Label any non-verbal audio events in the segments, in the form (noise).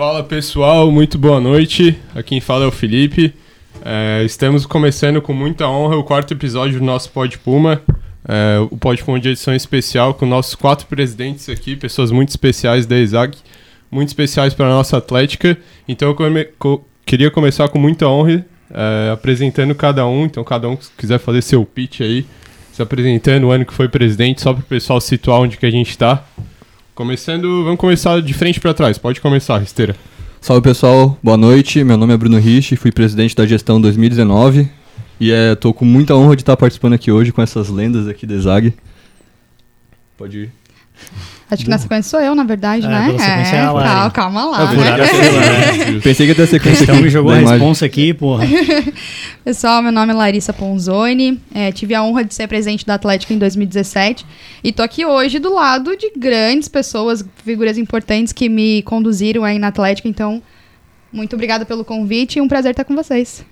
Fala pessoal, muito boa noite. Aqui quem fala é o Felipe. É, estamos começando com muita honra o quarto episódio do nosso Pod Puma. É, o Pod Puma de edição especial com nossos quatro presidentes aqui, pessoas muito especiais da ESAG, muito especiais para a nossa Atlética. Então eu come co queria começar com muita honra é, apresentando cada um. Então cada um que quiser fazer seu pitch aí, se apresentando o ano que foi presidente, só para o pessoal situar onde que a gente está. Começando, vamos começar de frente para trás. Pode começar, Risteira. Salve pessoal, boa noite. Meu nome é Bruno Rich, fui presidente da gestão 2019 e é, tô com muita honra de estar participando aqui hoje com essas lendas aqui da Zag. Pode ir. Acho que na sequência sou eu, na verdade, É, né? é a Lari. calma, calma lá. Né? Fila, (laughs) né? Pensei que ia ter (laughs) sequência Então me jogou a responsa aqui, porra. (laughs) Pessoal, meu nome é Larissa Ponzoni. é, tive a honra de ser presidente da Atlética em 2017 e tô aqui hoje do lado de grandes pessoas, figuras importantes que me conduziram aí na Atlética. Então, muito obrigada pelo convite e um prazer estar com vocês.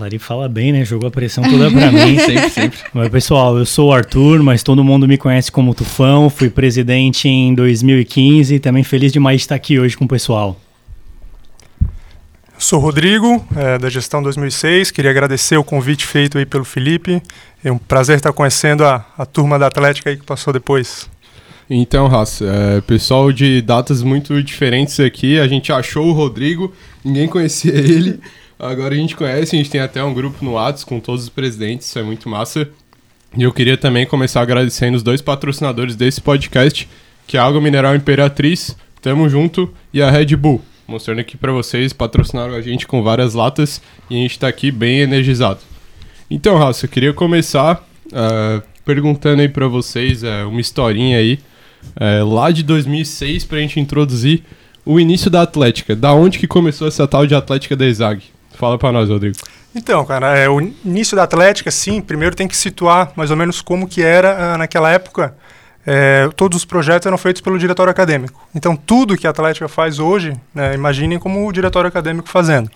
Lari fala bem, né? Jogou a pressão toda pra (laughs) mim. Sempre, sempre. Mas, pessoal, eu sou o Arthur, mas todo mundo me conhece como Tufão. Fui presidente em 2015 também feliz demais de estar aqui hoje com o pessoal. Sou Rodrigo, é, da gestão 2006. Queria agradecer o convite feito aí pelo Felipe. É um prazer estar conhecendo a, a turma da Atlética aí que passou depois. Então, Raça, é, pessoal de datas muito diferentes aqui. A gente achou o Rodrigo, ninguém conhecia ele. Agora a gente conhece, a gente tem até um grupo no Whats com todos os presidentes, isso é muito massa. E eu queria também começar agradecendo os dois patrocinadores desse podcast, que é a Água Mineral Imperatriz, Tamo Junto, e a Red Bull. Mostrando aqui pra vocês, patrocinaram a gente com várias latas e a gente tá aqui bem energizado. Então, Raça, eu queria começar ah, perguntando aí pra vocês é, uma historinha aí, é, lá de 2006 pra gente introduzir o início da Atlética. Da onde que começou essa tal de Atlética da Exag? Fala pra nós, Rodrigo. Então, cara, é, o início da Atlética, sim, primeiro tem que situar mais ou menos como que era ah, naquela época. É, todos os projetos eram feitos pelo diretório acadêmico. Então, tudo que a Atlética faz hoje, né, imaginem como o diretório acadêmico fazendo.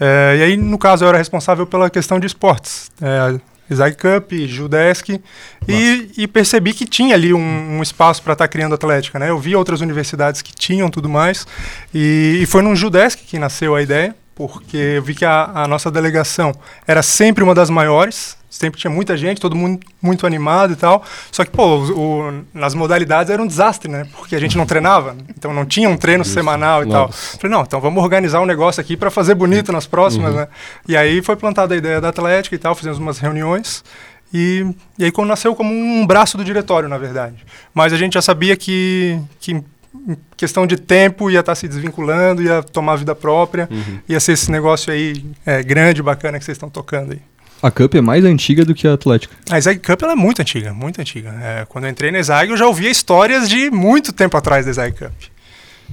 É, e aí, no caso, eu era responsável pela questão de esportes. É, Zag Cup, Judesc, e, e percebi que tinha ali um, um espaço para estar criando Atlética. Né? Eu vi outras universidades que tinham tudo mais, e, e foi num Judesc que nasceu a ideia, porque eu vi que a, a nossa delegação era sempre uma das maiores, sempre tinha muita gente, todo mundo muito animado e tal. Só que, pô, o, o- nas modalidades era um desastre, né? Porque a gente não treinava, então não tinha um treino Justo. semanal e tal. Nossa. Falei, não, então vamos organizar um negócio aqui para fazer bonito nas próximas, né? E aí foi plantada a ideia da Atlética e tal, fizemos umas reuniões. E, e aí quando nasceu como um braço do diretório, na verdade. Mas a gente já sabia que, que em questão de tempo ia estar se desvinculando, ia tomar vida própria, ia ser esse negócio aí é, grande, bacana que vocês estão tocando aí. A Cup é mais antiga do que a Atlética. A Zag Cup ela é muito antiga, muito antiga. É, quando eu entrei na Zag, eu já ouvia histórias de muito tempo atrás da Zag Cup.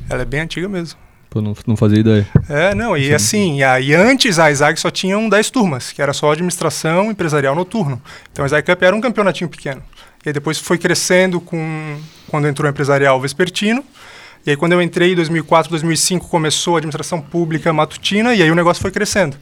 Ela é bem antiga mesmo. Pô, não, não fazia ideia. É, não, e assim, e, a- e antes a Zag só tinham 10 turmas, que era só administração empresarial noturno. Então a Zag Cup era um campeonatinho pequeno. E aí depois foi crescendo com quando entrou o empresarial vespertino. E aí quando eu entrei em 2004, 2005 começou a administração pública matutina e aí o negócio foi crescendo.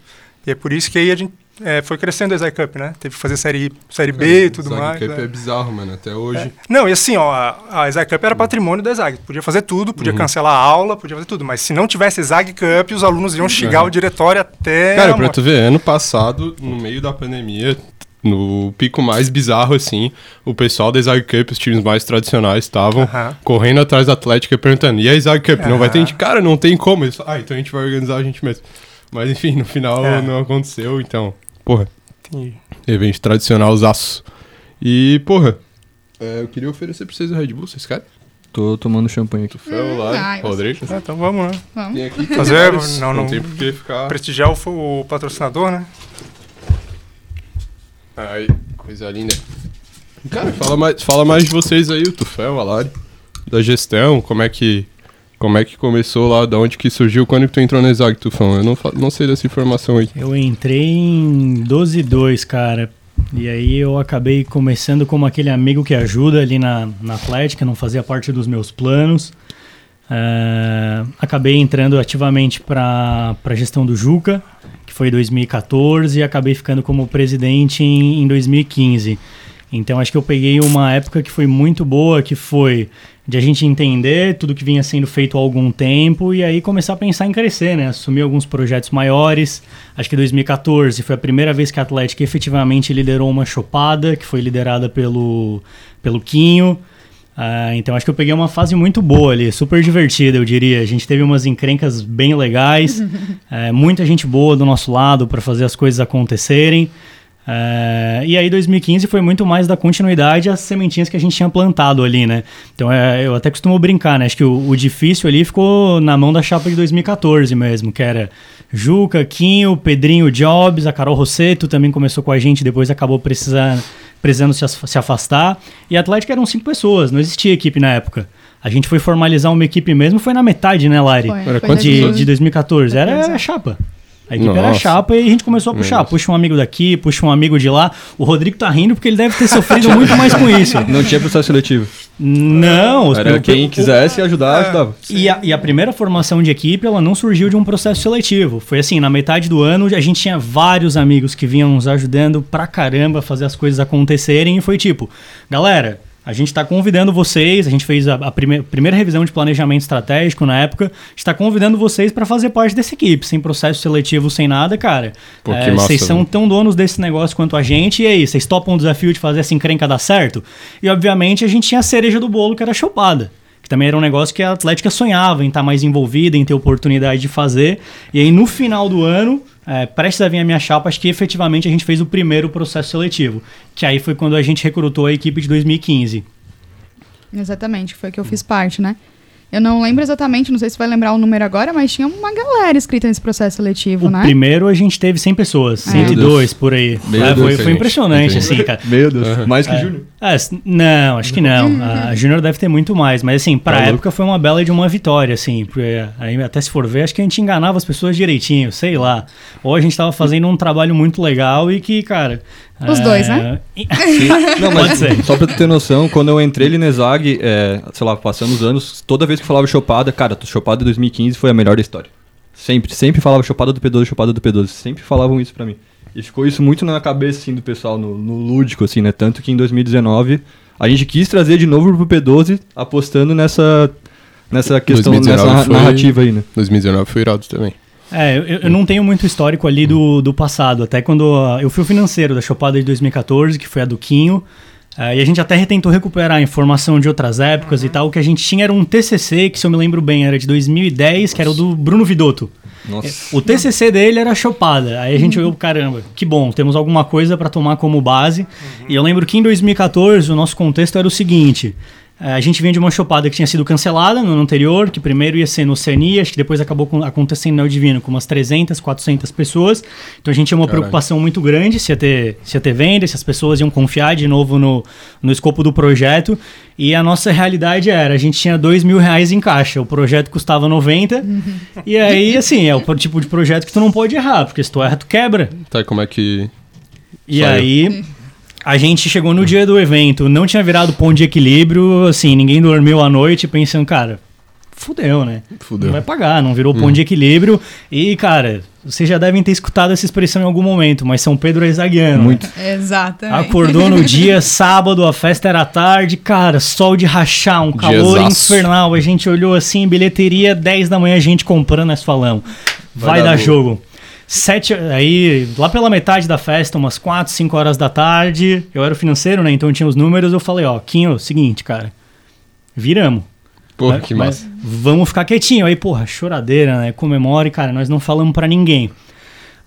E é por isso que aí a gente é, foi crescendo a Cup, né? Teve que fazer série, série B e tudo Zag mais. Cup né? é bizarro, mano, até hoje. Não, e assim, ó, a, a Cup era patrimônio da Zag. Podia fazer tudo, podia Uhum. cancelar a aula, podia fazer tudo. Mas se não tivesse Zag Cup, os alunos iam xingar Uhum. o diretório até. Cara, a pra morte. tu ver, ano passado, no meio da pandemia, no pico mais bizarro, assim, o pessoal da Zag Cup, os times mais tradicionais, estavam correndo atrás da Atlética perguntando, e a Zag Cup, não vai ter gente? Cara, não tem como. Eles, ah, então a gente vai organizar a gente mesmo. Mas enfim, no final É. não aconteceu, então, porra, Entendi. evento tradicional, os aços. E, porra, é, eu queria oferecer pra vocês o Red Bull, vocês querem? Tô tomando champanhe aqui. Hum, você- Rodrigo. Ah, então vamos, né? Vamos. (laughs) Tem aqui tem Fazer- vários, não, não- tem por que ficar... Prestigiar o, o patrocinador, né? Ai, coisa linda. Cara, fala mais, fala mais de vocês aí, o Tufel, a Lari, da gestão, como é que como é que começou lá, da onde que surgiu, quando que tu entrou na Exag, Tufão? Eu não, não sei dessa informação aí. Eu entrei em 12 2, cara. E aí eu acabei começando como aquele amigo que ajuda ali na, na Atlética, não fazia parte dos meus planos. Ah, acabei entrando ativamente para a gestão do Juca, que foi em 2014, e acabei ficando como presidente em, em 2015. Então acho que eu peguei uma época que foi muito boa, que foi de a gente entender tudo que vinha sendo feito há algum tempo e aí começar a pensar em crescer, né? Assumir alguns projetos maiores. Acho que 2014 foi a primeira vez que a Atlética efetivamente liderou uma chopada, que foi liderada pelo, pelo Quinho. Ah, então acho que eu peguei uma fase muito boa ali, super divertida, eu diria. A gente teve umas encrencas bem legais, (laughs) é, muita gente boa do nosso lado para fazer as coisas acontecerem. É, e aí 2015 foi muito mais da continuidade às sementinhas que a gente tinha plantado ali, né? Então é, eu até costumo brincar, né? Acho que o, o, difícil ali ficou na mão da chapa de 2014 mesmo, que era Juca, Quinho, Pedrinho Jobs, a Carol Rosseto também começou com a gente, depois acabou precisando, precisando se, se afastar. E a Atlética eram cinco pessoas, não existia equipe na época. A gente foi formalizar uma equipe mesmo, foi na metade, né, Lari? Foi, foi de, de 2014. Era chapa. A equipe Nossa. era chapa e a gente começou a puxar. Nossa. Puxa um amigo daqui, puxa um amigo de lá. O Rodrigo tá rindo porque ele deve ter sofrido muito mais com isso. Não tinha processo seletivo. Não. Era quem quisesse ajudar, é. ajudava. E a, e a primeira formação de equipe, ela não surgiu de um processo seletivo. Foi assim, na metade do ano, a gente tinha vários amigos que vinham nos ajudando pra caramba a fazer as coisas acontecerem. E foi tipo, galera, a gente está convidando vocês, a gente fez a, a primeir, primeira revisão de planejamento estratégico na época, está convidando vocês para fazer parte dessa equipe, sem processo seletivo, sem nada, cara. Pô, é, massa, vocês são tão donos desse negócio quanto a gente, e aí, vocês topam o desafio de fazer essa encrenca dar certo? E obviamente a gente tinha a cereja do bolo, que era a chopada que também era um negócio que a Atlética sonhava em estar tá mais envolvida, em ter oportunidade de fazer. E aí no final do ano, é, prestes a vir a minha chapa, acho que efetivamente a gente fez o primeiro processo seletivo, que aí foi quando a gente recrutou a equipe de 2015. Exatamente, foi que eu fiz parte, né? Eu não lembro exatamente, não sei se vai lembrar o número agora, mas tinha uma galera inscrita nesse processo seletivo, o né? Primeiro a gente teve 100 pessoas, é. 102 por aí. É, foi, foi impressionante, assim, cara. Meu Deus, mais que é. Júnior? É, não, acho que não. Uhum. A Júnior deve ter muito mais, mas assim, pra tá época foi uma bela de uma vitória, assim. Porque aí, até se for ver, acho que a gente enganava as pessoas direitinho, sei lá. Ou a gente tava fazendo um trabalho muito legal e que, cara, os é... dois, né? (laughs) Não, mas só pra tu ter noção, quando eu entrei ali no Exag, é, sei lá, passando os anos, toda vez que falava Chopada, cara, Chopada 2015 foi a melhor da história. Sempre, sempre falava Chopada do P12, Chopada do P12. Sempre falavam isso pra mim. E ficou isso muito na cabeça, assim, do pessoal, no, no lúdico, assim, né? Tanto que em 2019 a gente quis trazer de novo pro P12, apostando nessa, nessa questão, nessa foi, narrativa aí, né? 2019 foi irado também. É, eu, eu, não tenho muito histórico ali do, do passado. Até quando uh, eu fui o financeiro da Chopada de 2014, que foi a do Quinho, uh, e a gente até tentou recuperar informação de outras épocas uhum. e tal. O que a gente tinha era um TCC, que se eu me lembro bem, era de 2010, Nossa. que era o do Bruno Vidotto. Nossa. O TCC dele era Chopada. Aí a gente uhum. olhou, caramba, que bom, temos alguma coisa para tomar como base. Uhum. E eu lembro que em 2014 o nosso contexto era o seguinte: a gente vinha de uma chopada que tinha sido cancelada no ano anterior, que primeiro ia ser no Oceania, acho que depois acabou com, acontecendo no Divino com umas 300, 400 pessoas. Então a gente tinha uma Caralho. preocupação muito grande se ia, ter, se ia ter venda, se as pessoas iam confiar de novo no, no escopo do projeto. E a nossa realidade era, a gente tinha 2 mil reais em caixa, o projeto custava 90. Uhum. E aí, assim, é o tipo de projeto que tu não pode errar, porque se tu erra, tu quebra. Tá, como é que... E aí... A gente chegou no dia do evento, não tinha virado ponto de equilíbrio, assim, ninguém dormiu à noite pensando, cara, fudeu, né? Fudeu. Não vai pagar, não virou hum. ponto de equilíbrio. E, cara, vocês já devem ter escutado essa expressão em algum momento, mas São Pedro é zagueano. Muito. Exatamente. Acordou no dia, (laughs) sábado, a festa era tarde, cara, sol de rachar, um calor infernal. A gente olhou assim, bilheteria, 10 da manhã, a gente comprando, nós falamos. Vai, vai dar, dar jogo. Sete, aí, lá pela metade da festa, umas 4, 5 horas da tarde, eu era o financeiro, né? Então tinha os números, eu falei, ó, Quinho, seguinte, cara, viramos. Pô, mas, que massa. Vamos ficar quietinho. Aí, porra, choradeira, né? Comemore, cara, nós não falamos para ninguém.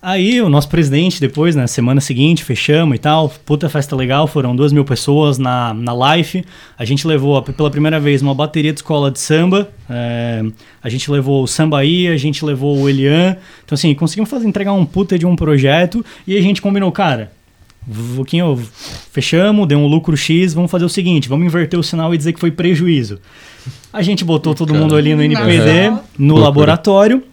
Aí o nosso presidente, depois, na né, semana seguinte, fechamos e tal. Puta festa legal, foram duas mil pessoas na, na live. A gente levou pela primeira vez uma bateria de escola de samba. É, a gente levou o Sambaí, a gente levou o Elian. Então, assim, conseguimos fazer, entregar um puta de um projeto e a gente combinou, cara. Pouquinho, fechamos, deu um lucro X, vamos fazer o seguinte, vamos inverter o sinal e dizer que foi prejuízo. A gente botou todo mundo ali no NPD, no laboratório,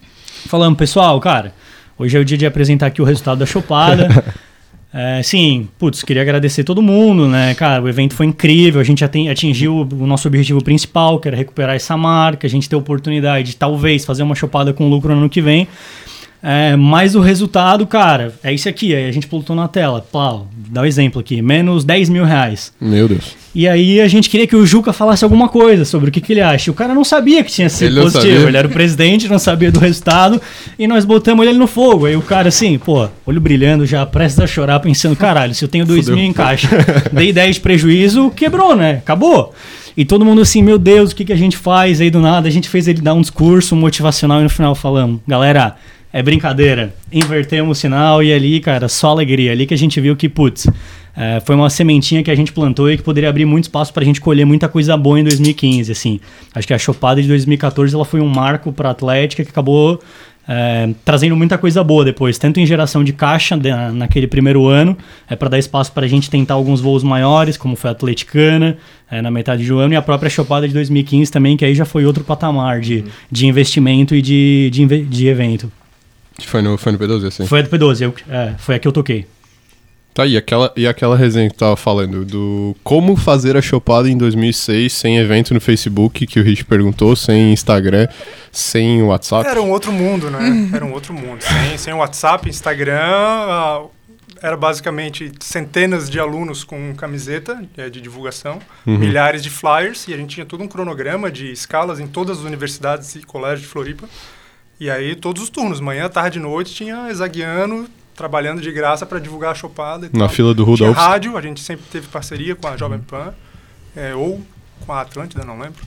falamos, pessoal, cara, Hoje é o dia de apresentar aqui o resultado da chopada. (laughs) É, sim, putz, queria agradecer todo mundo, né? Cara, o evento foi incrível, a gente atingiu o nosso objetivo principal, que era recuperar essa marca, a gente ter a oportunidade de talvez fazer uma chopada com lucro no ano que vem. É, mas o resultado, cara, é isso aqui. Aí a gente plotou na tela. Pau, dá o um exemplo aqui. Menos 10 mil reais. Meu Deus. E aí a gente queria que o Juca falasse alguma coisa sobre o que, que ele acha. O cara não sabia que tinha sido Ele positivo. Ele era o presidente, não sabia do resultado. E nós botamos ele no fogo. Aí o cara assim, pô, olho brilhando, já prestes a chorar, pensando, caralho, se eu tenho 2 mil em caixa, dei 10 de prejuízo, quebrou, né? Acabou. E todo mundo assim, meu Deus, o que, que a gente faz aí do nada? A gente fez ele dar um discurso motivacional e no final falamos, galera, é brincadeira. Invertemos o sinal e ali, cara, só alegria. Ali que a gente viu que, putz, é, foi uma sementinha que a gente plantou e que poderia abrir muito espaço pra gente colher muita coisa boa em 2015, assim. Acho que a chopada de 2014 ela foi um marco pra Atlética que acabou é, trazendo muita coisa boa depois, tanto em geração de caixa de- naquele primeiro ano, é para dar espaço para a gente tentar alguns voos maiores, como foi a Atleticana, é, na metade do ano, e a própria Chopada de 2015 também, que aí já foi outro patamar de, de investimento e de, de, de evento. Foi no, foi no P12, assim. Foi a do P12, eu, é, foi a que eu toquei. Tá, e aquela, e aquela resenha que tu tava falando do como fazer a chopada em 2006 sem evento no Facebook, que o Rich perguntou, sem Instagram, sem WhatsApp. Era um outro mundo, né? Era um outro mundo. Sem, sem WhatsApp, Instagram, era basicamente centenas de alunos com camiseta eh, de divulgação, Uhum. milhares de flyers, e a gente tinha todo um cronograma de escalas em todas as universidades e colégios de Floripa. E aí todos os turnos, manhã, tarde e noite, tinha exaguiano trabalhando de graça para divulgar a chopada Na tal. fila do Tinha Rudolph. rádio, a gente sempre teve parceria com a Jovem Pan, eh, ou com a Atlântida, não lembro.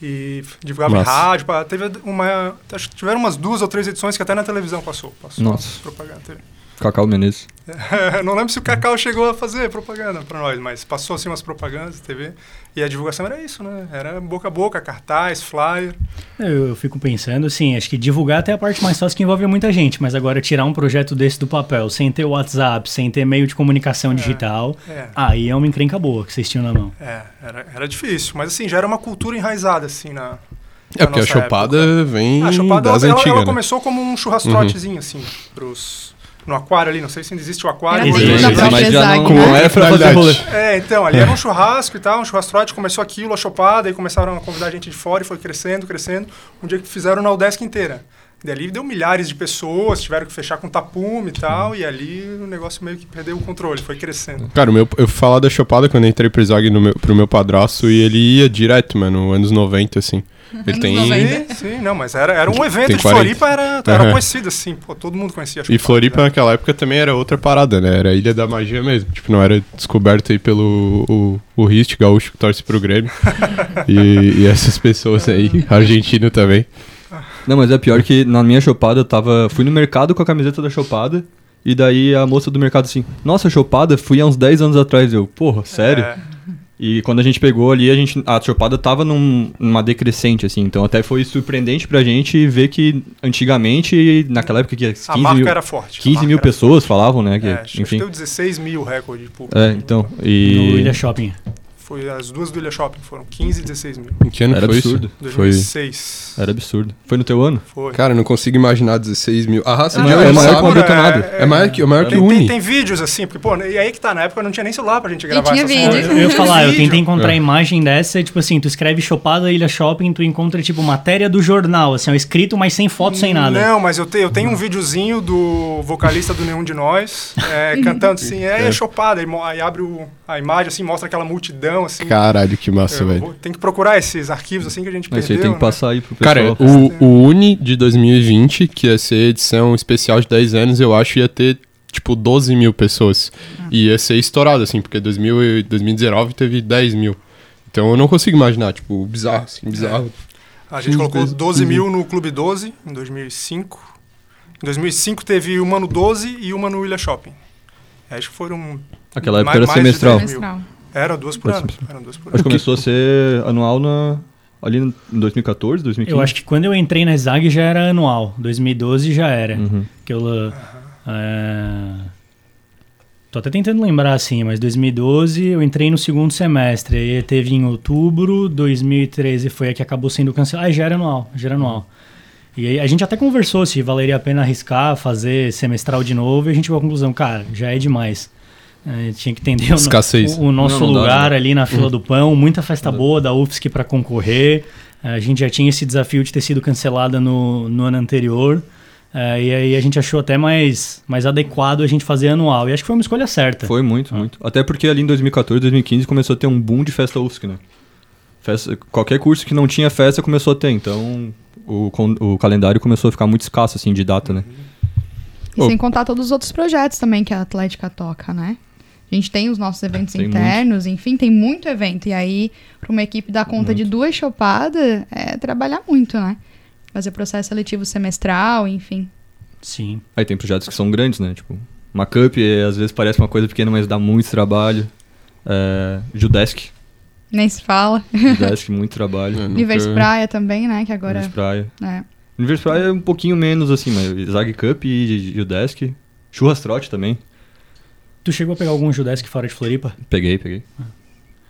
E divulgava Massa. em rádio. Teve uma. Acho que tiveram umas duas ou três edições que até na televisão passou. passou Nossa. Propaganda. teve. Cacau Menezes. (laughs) não lembro se o Cacau chegou a fazer propaganda para nós, mas passou assim umas propagandas de TV. E a divulgação era isso, né? Era boca a boca, cartaz, flyer. Eu, eu fico pensando, assim, acho que divulgar até é a parte mais fácil que envolve muita gente, mas agora tirar um projeto desse do papel, sem ter WhatsApp, sem ter meio de comunicação digital, É. aí é uma encrenca boa que vocês tinham na mão. É, era, era difícil. Mas assim, já era uma cultura enraizada, assim, na. É, porque a chopada época. vem Ah, a chopada das ela, antigas, ela né? começou como um churrastrotezinho, assim, pros. No aquário ali, não sei se ainda existe o aquário. Era mas- Existe, existe, mas já não, né? não é pra fazer rolê. É, então, ali era um churrasco e tal, um churrastrote, começou aquilo, a chopada, e começaram a convidar gente de fora e foi crescendo, crescendo. Um dia que fizeram na UDESC inteira. Dali deu milhares de pessoas, tiveram que fechar com tapume e tal, e ali o negócio meio que perdeu o controle, foi crescendo. Cara, o meu, eu fui falar da chopada quando eu entrei pro Zag no meu, pro meu padrasto e ele ia direto, mano, anos 90, assim. Ele tem. 90. Sim, sim, não, mas era, era um evento Tem de 40. Floripa, era, era Aham. conhecido, assim, pô, todo mundo conhecia a E. Floripa né? naquela época também era outra parada, né? Era a Ilha da Magia mesmo. Tipo, não era descoberto aí pelo o, o Rist, gaúcho que torce pro Grêmio. (laughs) e, e essas pessoas aí, argentino também. Não, mas é pior que na minha chopada eu tava. Fui no mercado com a camiseta da chopada. E daí a moça do mercado assim, nossa, chopada, fui há uns 10 anos atrás. Eu, porra, sério? É, E quando a gente pegou ali, a gente. A chopada tava num- numa decrescente, assim. Então até foi surpreendente pra gente ver que antigamente, naquela época que a 15 marca mil, era forte. a 15 marca mil pessoas falavam, né? forte. Que, É, acho que enfim. deu 16 mil recorde de público. É, então. No E. Ilha Shopping. Foi as duas do Ilha Shopping, foram 15 e 16 mil. Em que ano Era foi absurdo. isso? Foi. 2006. Era absurdo. Foi no teu ano? Foi. Cara, eu não consigo imaginar 16 mil. A raça Ah, de não, Iowa, é maior que o Abiltonado. É maior que, é maior que tem, o tem, Uni. tem vídeos assim, porque, pô, e aí que tá, na época não tinha nem celular pra gente gravar tinha essas vídeo. coisas. Eu ia Tinha falar, eu tentei encontrar É. imagem dessa, tipo assim, tu escreve Chopada Ilha Shopping, tu encontra, tipo, matéria do jornal, assim, ó, escrito, mas sem foto, sem nada. Não, mas eu, te, eu tenho um videozinho do vocalista do Nenhum de Nós, é, cantando assim, é, é chopada, aí abre o- a imagem, assim, mostra aquela multidão, assim. Caralho, que massa, Eu velho. vou- tem que procurar esses arquivos, assim, que a gente Mas isso perdeu, aí tem que né? passar aí pro pessoal. Cara, o, o Uni de 2020, que ia ser edição especial de 10 anos, eu acho ia ter, tipo, 12 mil pessoas. E ia ser estourado, assim, porque 2000 e 2019 teve 10 mil. Então eu não consigo imaginar, tipo, bizarro, assim, bizarro. A gente 15 colocou vezes. 12 mil no Clube 12, em 2005. Em 2005 teve uma no 12 e uma no Ilha Shopping. Acho que foram... Aquela época mais- era mais de semestral. 10 mil. Semestral. Eram duas por Era ano. semestral. Eram duas por Acho ano. que começou a ser anual na, ali em 2014, 2015. Eu acho que quando eu entrei na ZAG já era anual, 2012 já era. Uhum. Que eu. uh, é, Tô até tentando lembrar assim, mas 2012 eu entrei no segundo semestre. Aí teve em outubro, 2013 foi a que acabou sendo cancelada. Ah, já era anual, já era anual. E aí a gente até conversou se valeria a pena arriscar, fazer semestral de novo, e a gente chegou à conclusão, cara, já é demais. É, tinha que entender o, o, o nosso Não, não dá, lugar né? ali na fila do pão, muita festa boa da UFSC para concorrer. A gente já tinha esse desafio de ter sido cancelada no, no ano anterior. É, e aí a gente achou até mais, mais adequado a gente fazer anual. E acho que foi uma escolha certa. Foi muito, muito. Até porque ali em 2014, 2015 começou a ter um boom de festa UFSC, né? Festa, qualquer curso que não tinha festa começou a ter, então o, o calendário começou a ficar muito escasso, assim, de data, né? E sem contar todos os outros projetos também que a Atlética toca, né? A gente tem os nossos eventos Tem internos, enfim, tem muito evento. E aí, para uma equipe dar conta de Muito. duas chopadas, é trabalhar muito, né? Fazer processo seletivo semestral, enfim. Sim. Aí tem projetos que são grandes, né? Tipo, uma cup eh, às vezes parece uma coisa pequena, mas dá muito trabalho. É, Judesk, Nem se fala. Judesk, (laughs) muito trabalho. Eu nunca- Universo Praia também, né? Que agora. Universo Praia. É. Universo Praia é um pouquinho menos, assim, mas Zag Cup e Judesk. Churras Trote também. Tu chegou a pegar algum Judesk fora de Floripa? Peguei, peguei.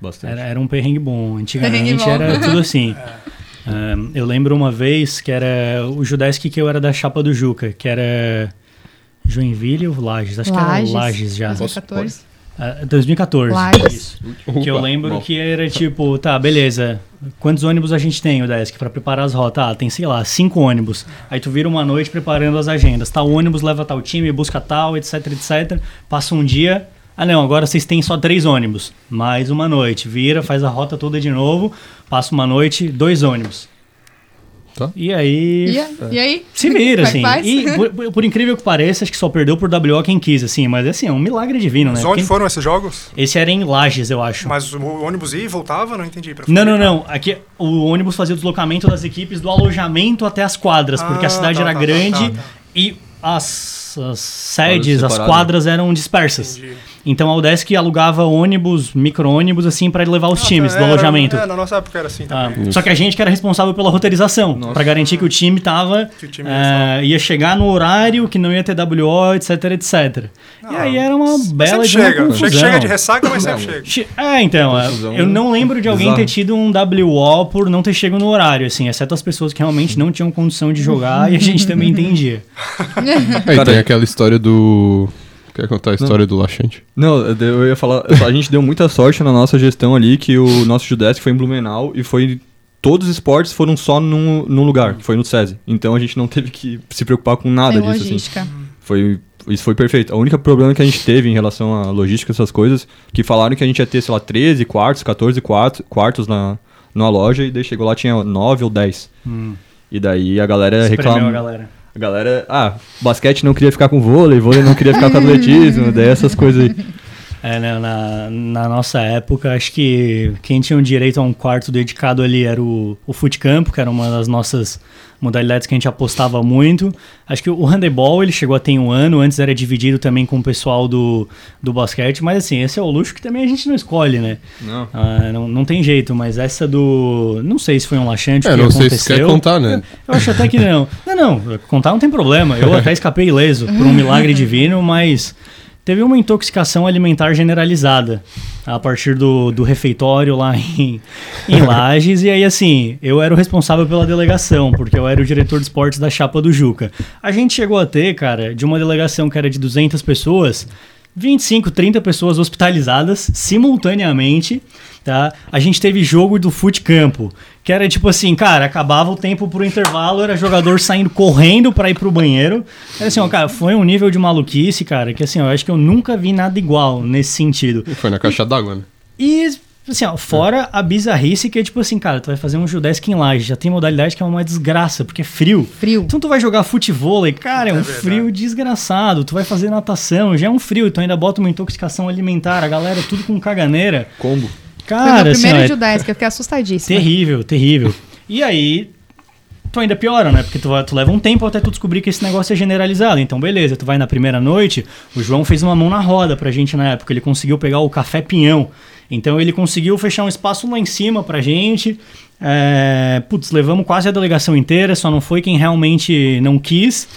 Bastante. Era, era um perrengue bom. Antigamente Perrengue bom. era (laughs) tudo assim. Ahn, eu lembro uma vez que era o Judesk que eu era da chapa do Juca, que era Joinville ou Lages? Acho Lages. que era Lages já. 2014. Ah, 2014. Lages. Isso. Que eu lembro bom. que era tipo, tá, beleza. Quantos ônibus a gente tem, o Desk, pra preparar as rotas? Ah, tem, sei lá, cinco ônibus. Aí tu vira uma noite preparando as agendas. Tal ônibus leva tal time, busca tal, etc, etc. Passa um dia. Ah, não, agora vocês têm só três ônibus. Mais uma noite. Vira, faz a rota toda de novo. Passa uma noite, dois ônibus. Tá. E aí. E, a- e aí? Se vira, é assim. que faz? E por, por- incrível que pareça, acho que só perdeu por WO quem quis, assim. Mas assim, é um milagre divino, né? Mas onde Quem- foram esses jogos? Esse era em Lages, eu acho. Mas o ônibus ia e voltava? Não entendi. Pra Não, não, não. Aqui o ônibus fazia o deslocamento das equipes do alojamento até as quadras, porque a Ah, cidade tá, era tá, tá, grande tá, tá. e as, as sedes, as quadras eram dispersas. Entendi. Então a UDESC alugava ônibus, micro-ônibus, assim, para levar os Ah, times do era- alojamento. É, na nossa época era assim Ah, também. só que a gente que era responsável pela roteirização, para garantir que o time tava Que o time eh, ia chegar no horário, que não ia ter WO, etc, etc. e aí era uma bela de uma chega. confusão. Chega, de ressaca, mas sempre Não. chega. Che- É, então, é, Confusão eu não lembro de alguém ter tido um WO por não ter chegado no horário, assim, exceto as pessoas que realmente não tinham condição de jogar e a gente também entendia. Aí (laughs) Cara, tem aquela história do. Quer contar a história do Laxante? Não, eu ia falar. A gente deu muita sorte na nossa gestão ali que o nosso Judesk foi em Blumenau e foi. Todos os esportes foram só num, num lugar, que foi no SESI. Então a gente não teve que se preocupar com nada Tem disso. Assim. logística. Foi, isso foi perfeito. O único problema que a gente teve em relação à logística, essas coisas, que falaram que a gente ia ter, sei lá, 13 quartos, 14 quartos, quartos na, numa loja, e daí chegou lá tinha 9 ou 10. E daí a galera reclamou. Galera. A galera, ah, basquete não queria ficar com vôlei, vôlei não queria ficar com atletismo, (laughs) daí essas coisas aí. É, né, na, na nossa época, acho que quem tinha o direito a um quarto dedicado ali era o, o futecampo, que era uma das nossas modalidades que a gente apostava muito. Acho que o handebol ele chegou a ter um ano, antes era dividido também com o pessoal do, do basquete, mas assim, esse é o luxo que também a gente não escolhe, né? Não. Ah, não, não tem jeito, mas essa do. Não sei se foi um laxante É, que não sei aconteceu. se quer contar, né? Eu acho até que não. (laughs) Não, não, contar não tem problema. Eu até escapei ileso por um milagre divino, mas teve uma intoxicação alimentar generalizada a partir do, do refeitório lá em, em (laughs) Lages. E aí, assim, eu era o responsável pela delegação, porque eu era o diretor de esportes da Chapa do Juca. A gente chegou a ter, cara, de uma delegação que era de 200 pessoas. 25, 30 pessoas hospitalizadas simultaneamente, tá? A gente teve jogo do fute campo, que era tipo assim, cara, acabava o tempo pro intervalo, era jogador saindo correndo pra ir pro banheiro. Era assim, ó, cara, foi um nível de maluquice, cara, que assim, ó, eu acho que eu nunca vi nada igual nesse sentido. E Foi na caixa d'água, né? E, assim, ó, fora a bizarrice que é tipo assim, cara, tu vai fazer um judesque em laje, já tem modalidade que é uma desgraça, porque é frio. Frio. Então tu vai jogar futevôlei, cara, é um verdade. frio desgraçado. Tu vai fazer natação, já é um frio, tu ainda bota uma intoxicação alimentar, a galera tudo com caganeira. Combo. Foi meu Cara, assim, primeiro é judaico, eu fiquei assustadíssima. terrível, terrível. E aí, tu ainda piora, né? Porque tu, tu leva um tempo até tu descobrir que esse negócio é generalizado. Então, beleza, tu vai na primeira noite, o João fez uma mão na roda pra gente na época. Ele conseguiu pegar o café pinhão. Então, ele conseguiu fechar um espaço lá em cima pra gente. É, putz, levamos quase a delegação inteira, só não foi quem realmente não quis.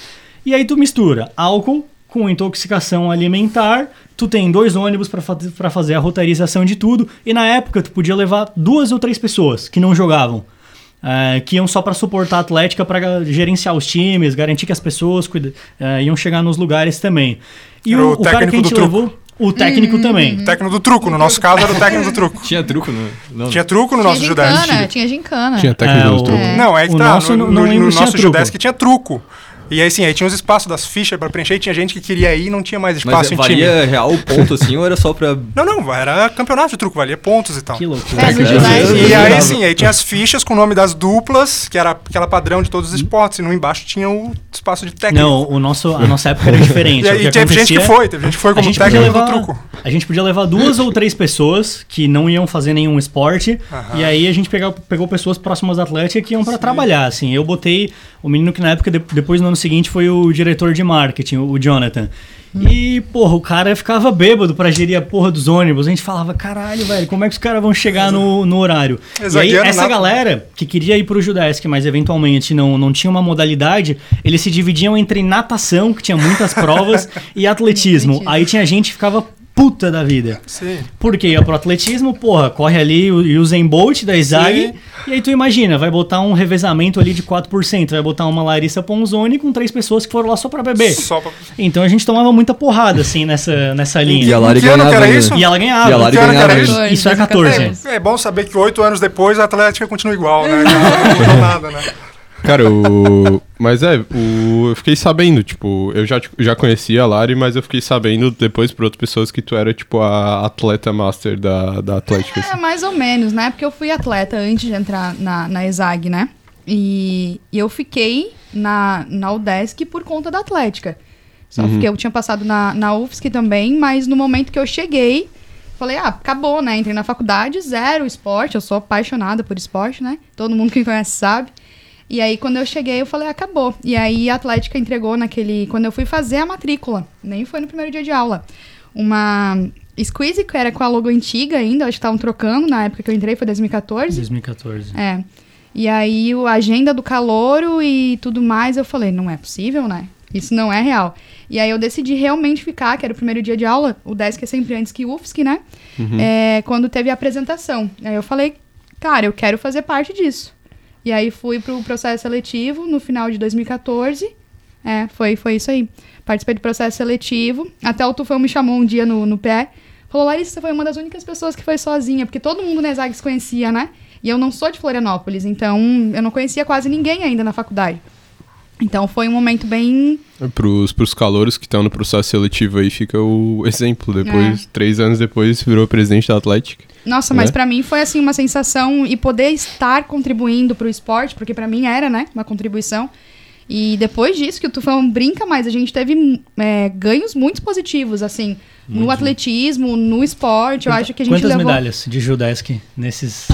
E aí tu mistura álcool com intoxicação alimentar, tu tem dois ônibus fa pra fazer a rotarização de tudo, e na época tu podia levar duas ou três pessoas que não jogavam. é, que iam só pra suportar a atlética, pra gerenciar os times, garantir que as pessoas cuida- é, iam chegar nos lugares também. E o, o o cara que a técnico gente do truco. levou, o técnico também. O técnico do truco, no nosso caso era o técnico do truco. Tinha truco, né? Não. Tinha truco no Tinha nosso gincana, Judesk. tinha gincana. Tinha técnico É, do o- truco. É. Não, é que O tá. nosso no no- no tinha nosso truco. Judesk tinha truco. E aí, sim, aí tinha os espaços das fichas pra preencher, e tinha gente que queria ir e não tinha mais espaço Mas em valia time. real o ponto assim ou era só pra. (laughs) Não, não, era campeonato de truco, valia pontos e tal. Que loucura. É, É, Judaísmo. E aí, Jogava. sim, aí tinha as fichas com o nome das duplas, que era aquela padrão de todos os esportes, e no embaixo tinha o espaço de técnico. Não, o nosso, a nossa época era diferente. (laughs) E aí teve gente que acontecia- foi, teve gente que foi A como gente, podia técnico do levar, truco. a gente podia levar duas ou três pessoas que não iam fazer nenhum esporte. Aham. E aí a gente pegou, pegou pessoas próximas da Atlética que iam pra trabalhar. Assim, eu botei o menino que na época, de- depois no ano seguinte, foi o diretor de marketing, o Jonathan. E, porra, o cara ficava bêbado pra gerir a porra dos ônibus. A gente falava, caralho, velho, como é que os caras vão chegar no, no horário? E aí, essa galera que queria ir pro Judesk, mas eventualmente não, não tinha uma modalidade, eles se dividiam entre natação, que tinha muitas provas, (laughs) e. Atletismo. Aí tinha gente que ficava puta da vida. Sim. Porque ia pro atletismo, porra, corre ali o Usain Bolt da Sim. e aí tu imagina, vai botar um revezamento ali de 4%, vai botar uma Larissa Ponzoni com três pessoas que foram lá só pra beber. Só pra... Então a gente tomava muita porrada, assim, nessa, nessa linha. E a Lari Que ano que ganhava. era isso? E ela ganhava. E a Lari ganhava. era isso? Isso é 14. É, é bom saber que oito anos depois a Atlética continua igual, né? (laughs) Não mudou nada, né? Cara, o. Mas é, o... eu fiquei sabendo, tipo, eu já, já conhecia a Lari, mas eu fiquei sabendo depois por outras pessoas que tu era, tipo, a atleta master da, da Atlética. É, assim. mais ou menos, né? Porque eu fui atleta antes de entrar na, na ESAG, né? E, e eu fiquei na, na UDESC por conta da Atlética. Só Uhum. que eu tinha passado na, na UFSC também, mas no momento que eu cheguei, falei, ah, acabou, né? Entrei na faculdade, zero esporte, eu sou apaixonada por esporte, né? Todo mundo que me conhece sabe. E aí, quando eu cheguei, eu falei, acabou. E aí, a Atlética entregou naquele... Quando eu fui fazer a matrícula, nem foi no primeiro dia de aula, uma squeeze, que era com a logo antiga ainda, acho que estavam trocando na época que eu entrei, foi 2014. 2014. É. E aí, a agenda do calouro e tudo mais, eu falei, não é possível, né? Isso não é real. E aí, eu decidi realmente ficar, que era o primeiro dia de aula, o 10 que é sempre antes que o UFSC, né? É, quando teve a apresentação. Aí eu falei, cara, eu quero fazer parte disso. E aí, fui pro processo seletivo no final de 2014. É, foi, foi isso aí. Participei do processo seletivo. Até o Tufão me chamou um dia no, no pé. Falou, Larissa, você foi uma das únicas pessoas que foi sozinha, porque todo mundo na ESAG se conhecia, né? E eu não sou de Florianópolis, então eu não conhecia quase ninguém ainda na faculdade. Então foi um momento bem. Pros, pros calouros que estão no processo seletivo aí, fica o (laughs) exemplo. Depois, três anos depois, virou presidente da Atlética. Nossa, mas Né? pra mim foi assim uma sensação e poder estar contribuindo pro esporte, porque pra mim era, né, uma contribuição. E depois disso, que o Tufão brinca mais, a gente teve é, ganhos muito positivos, assim, no atletismo, no esporte. Eu acho que a gente Quantas levou. medalhas de Judesk nesses...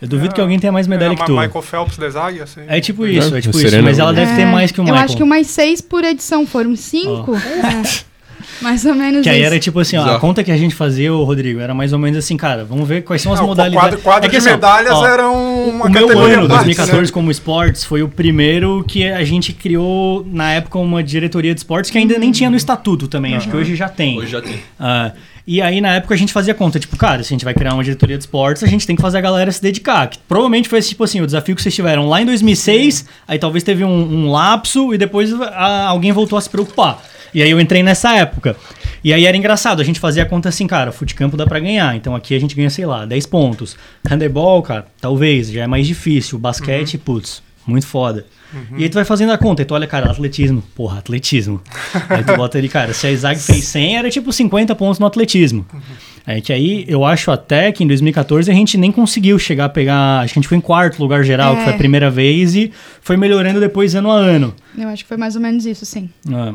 Eu duvido que alguém tenha mais medalha Era que tu. Michael Phelps da Zag, assim. É tipo isso, É, é tipo o isso. Mas ela deve ter É, mais que o Eu Michael. acho que umas seis por edição, foram cinco. É, mais ou menos Que aí isso. era tipo assim, ó, a conta que a gente fazia, ô, Rodrigo, era mais ou menos assim, cara, vamos ver quais são as Ah, o modalidades. quadro, quadro É que, de assim, ó, medalhas ó, era um- uma o meu categoria ano, à parte, 2014, né? como esportes, foi o primeiro que a gente criou, na época, uma diretoria de esportes que ainda nem tinha no estatuto também. Acho que hoje já tem. Hoje já tem. Ah, e aí, na época, a gente fazia conta, tipo, cara, se a gente vai criar uma diretoria de esportes, a gente tem que fazer a galera se dedicar. Que provavelmente foi esse, tipo assim, o desafio que vocês tiveram lá em 2006, aí talvez teve um, um lapso e depois ah, alguém voltou a se preocupar. E aí eu entrei nessa época. E aí era engraçado, a gente fazia a conta assim, cara, futecampo dá pra ganhar, então aqui a gente ganha, sei lá, 10 pontos. Handebol, cara, talvez, já é mais difícil. Basquete, putz, muito foda. E aí tu vai fazendo a conta, e tu olha, cara, atletismo. Porra, atletismo. (laughs) aí tu bota ali, cara, se a Isaac fez 100, era tipo 50 pontos no atletismo. É que aí eu acho até que em 2014 a gente nem conseguiu chegar a pegar. Acho que a gente foi em quarto lugar geral, É. que foi a primeira vez, e foi melhorando depois ano a ano. Eu acho que foi mais ou menos isso, sim. É.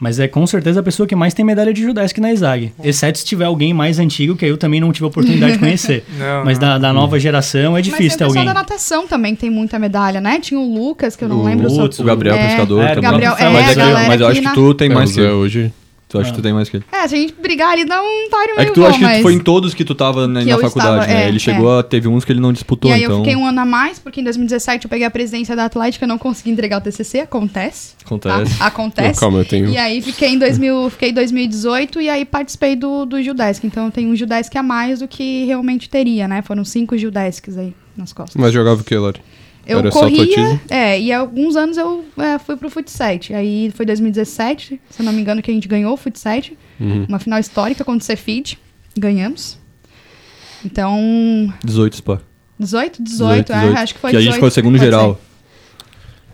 Mas é com certeza a pessoa que mais tem medalha de Judesk na Isag. Exceto se tiver alguém mais antigo, que aí eu também não tive a oportunidade de conhecer. (laughs) Não, Mas não. da, da nova geração é difícil Mas ter o alguém. da natação também que tem muita medalha, né? Tinha o Lucas, que eu não O lembro. Lutz, só... O Gabriel É, Pescador é, também. Gabriel- é, mas, é galera mas eu acho que tu tem É, mais o hoje. Tu acha que tu tem mais que ele. É, se a gente brigar ali dá um páreo É meio que tu bom, acha que mas... foi em todos que tu tava né, Que na eu faculdade, estava, né? é, ele chegou a. Teve uns que ele não disputou, E aí então. eu fiquei um ano a mais, porque em 2017 eu peguei a presidência da Atlética, eu não consegui entregar o TCC, acontece. tá? Acontece. (laughs) Acontece. Não, calma, eu tenho. E aí fiquei em 2000, fiquei em 2018 e aí participei do, do Judesk. Então eu tenho um Judesk a mais do que realmente teria, né? Foram cinco Judesks aí nas costas. Mas jogava o que, Lari? Eu Era corria, é, e alguns anos eu é, fui pro Fut 7. Aí foi 2017, se eu não me engano, que a gente ganhou o Fut 7. Uhum. Uma final histórica contra o Cefid. Ganhamos. Então, 18 spa. 18, 18, é, acho que foi Que a 18. gente ficou segundo geral. ser.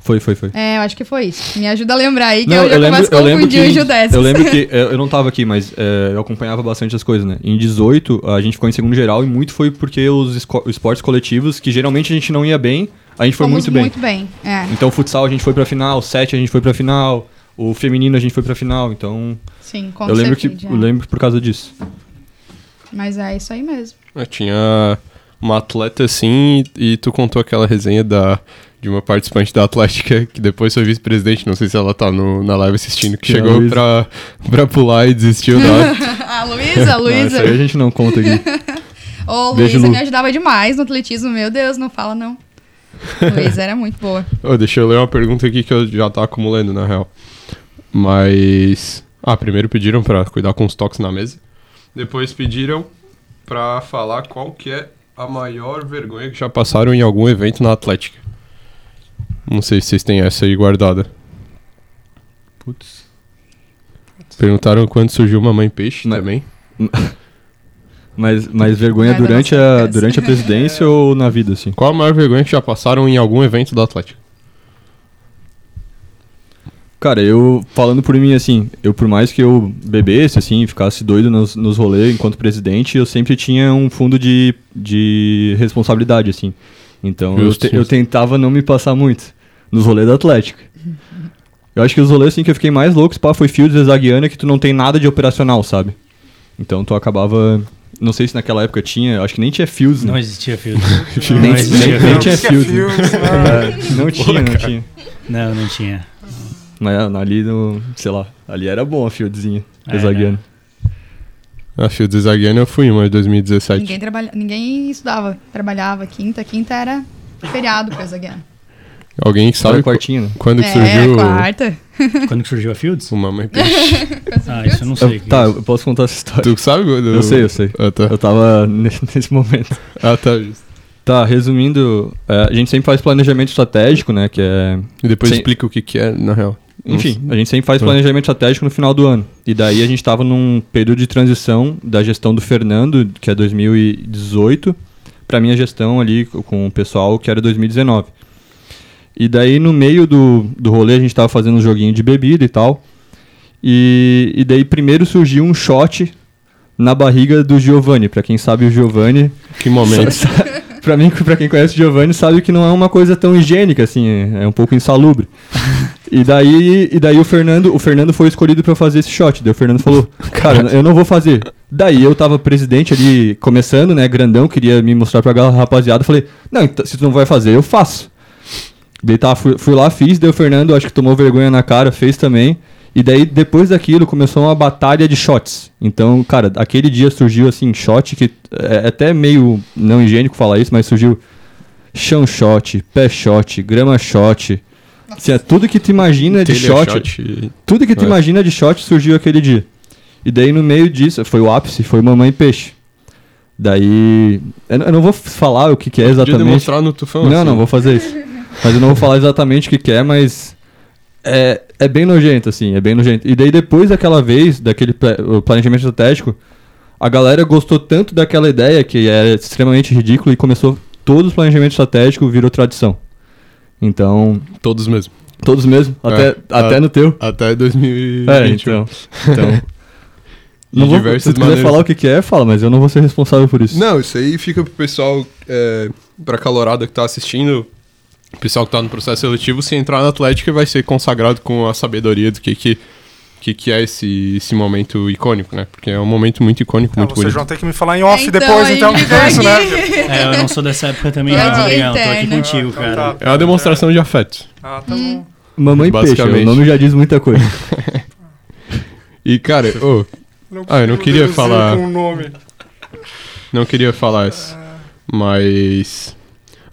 Foi, foi, foi. É, eu acho que foi isso. Me ajuda a lembrar aí, que Não, eu já eu lembro, começo a eu confundir que, o dessas. eu lembro que é, eu não tava aqui, mas é, eu acompanhava bastante as coisas, né? Em 18, a gente ficou em segundo geral e muito foi porque os esportes coletivos, que geralmente a gente não ia bem, a gente foi Fomos muito bem. muito bem. É, Então, futsal a gente foi pra final, sete a gente foi pra final, o feminino a gente foi pra final, então sim, com eu lembro que certeza. eu lembro por causa disso. Mas é isso aí mesmo. Eu tinha uma atleta assim e, tu contou aquela resenha da, de uma participante da Atlética que depois foi vice-presidente, não sei se ela tá no, na live assistindo, que Que é chegou Luísa. pra, pra pular e desistiu da. (laughs) a Luísa, a Luísa. isso aí a gente não conta aqui. (laughs) Ô, Luísa Lu. me ajudava demais no atletismo. Meu Deus, não fala não. (laughs) Luísa era muito boa. Ô, deixa eu ler uma pergunta aqui que eu já tô acumulando, na real. Mas. Ah, primeiro pediram pra cuidar com os toques na mesa. Depois pediram pra falar qual que é a maior vergonha que já passaram em algum evento na Atlética. Não sei se vocês têm essa aí guardada. Putz. Perguntaram quando surgiu Mamãe Peixe Mas- também. (laughs) Mas, mas vergonha é durante a, durante (laughs) a presidência ou na vida, assim? Qual a maior vergonha que já passaram em algum evento da Atlética? Cara, eu, falando por mim, assim, eu por mais que eu bebesse, assim, ficasse doido nos, nos rolês enquanto presidente, eu sempre tinha um fundo de, de responsabilidade, assim. Então, eu, te- eu tentava não me passar muito nos rolês da Atlética. Eu acho que os rolês, assim, que eu fiquei mais louco, pá, foi Fields e Zaguiana, que tu não tem nada de operacional, sabe? Então, tu acabava... Não sei se naquela época tinha, acho que nem tinha Fields, né? Não existia nem, (laughs) Não nem, existia nem filtro. tinha fios, né? né? É, não tinha, não tinha. Não, não tinha. Mas ali no, sei lá, ali era bom a fieldzinha, É, Zaguiano. A Field de Zaguiano eu fui uma em 2017. Ninguém, trabalha... Ninguém estudava. Trabalhava quinta. Quinta era feriado pra Zaguiano. Alguém que Sabe quartinha, né? quando que É, surgiu quarta. (laughs) Quando que surgiu a Fields? o Mamãe Peixe? (laughs) Ah, isso eu não sei. Eu- tá, eu posso contar essa história. tu sabe? do- Eu sei, eu sei. Ah, tá. Eu tava (laughs) ne- nesse momento. Ah, tá. justo. Tá, resumindo, é, a gente sempre faz planejamento estratégico, né? Que é. E depois Sim. explica o que que é, na real. Enfim, a gente sempre faz planejamento estratégico no final do ano. E daí a gente tava num período de transição da gestão do Fernando, que é 2018, pra minha gestão ali com o pessoal, que era 2019. E daí no meio do, do rolê a gente tava fazendo um joguinho de bebida e tal. E, e daí primeiro surgiu um shot na barriga do Giovanni. Pra quem sabe o Giovanni, Que momento. pra mim, pra quem conhece o Giovanni, sabe que não é uma coisa tão higiênica, assim, é é um pouco insalubre. (laughs) E daí, e daí o Fernando, o Fernando foi escolhido pra fazer esse shot. Daí o Fernando falou: (laughs) "Cara, eu não vou fazer". Daí eu tava presidente ali começando, né, grandão, queria me mostrar pra galera, rapaziada, falei: "Não, então, se tu não vai fazer, eu faço". Daí tá, fui, fui lá, fiz, daí o Fernando acho que tomou vergonha na cara, fez também. E daí, depois daquilo, começou uma batalha de shots. Então, cara, aquele dia surgiu, assim, shot que é até meio não higiênico falar isso, mas surgiu chão shot, pé shot, grama shot. Assim, é tudo que tu imagina de shot, shot. tudo que tu É. imagina de shot surgiu aquele dia. E daí, no meio disso, foi o ápice, foi Mamãe Peixe. Daí, eu não- vou falar o que, que é Podia exatamente. demonstrar no tufão. Não, assim. não, vou fazer isso. Mas eu não vou falar exatamente o que, que é, mas é, é bem nojento, assim, é bem nojento. E daí depois daquela vez, daquele planejamento estratégico, a galera gostou tanto daquela ideia que era extremamente ridículo e começou todos os planejamentos estratégicos virou tradição. Então, Todos mesmo. todos mesmo, até, É, até a- no teu. Até 2020. É, então. então (laughs) não vou, se tu quiser maneiras. falar o que, que é, fala, mas eu não vou ser responsável por isso. Não, isso aí fica pro pessoal, é, pra calorada que tá assistindo, o pessoal que tá no processo seletivo, se entrar na Atlética vai ser consagrado com a sabedoria do que que, que, que é esse, esse momento icônico, né? Porque é um momento muito icônico, Ah, muito vocês bonito. vão ter que me falar em off Então, depois, então, (laughs) é isso, né? É, eu não sou dessa época também, É Adriano. Tô aqui contigo, Ah, então cara. tá. É uma demonstração de afeto. Ah, tá bom. Mamãe Peixe, o nome já diz muita coisa. (laughs) E, cara, ô, Ah, eu não queria falar- Com o nome. não queria falar isso, mas...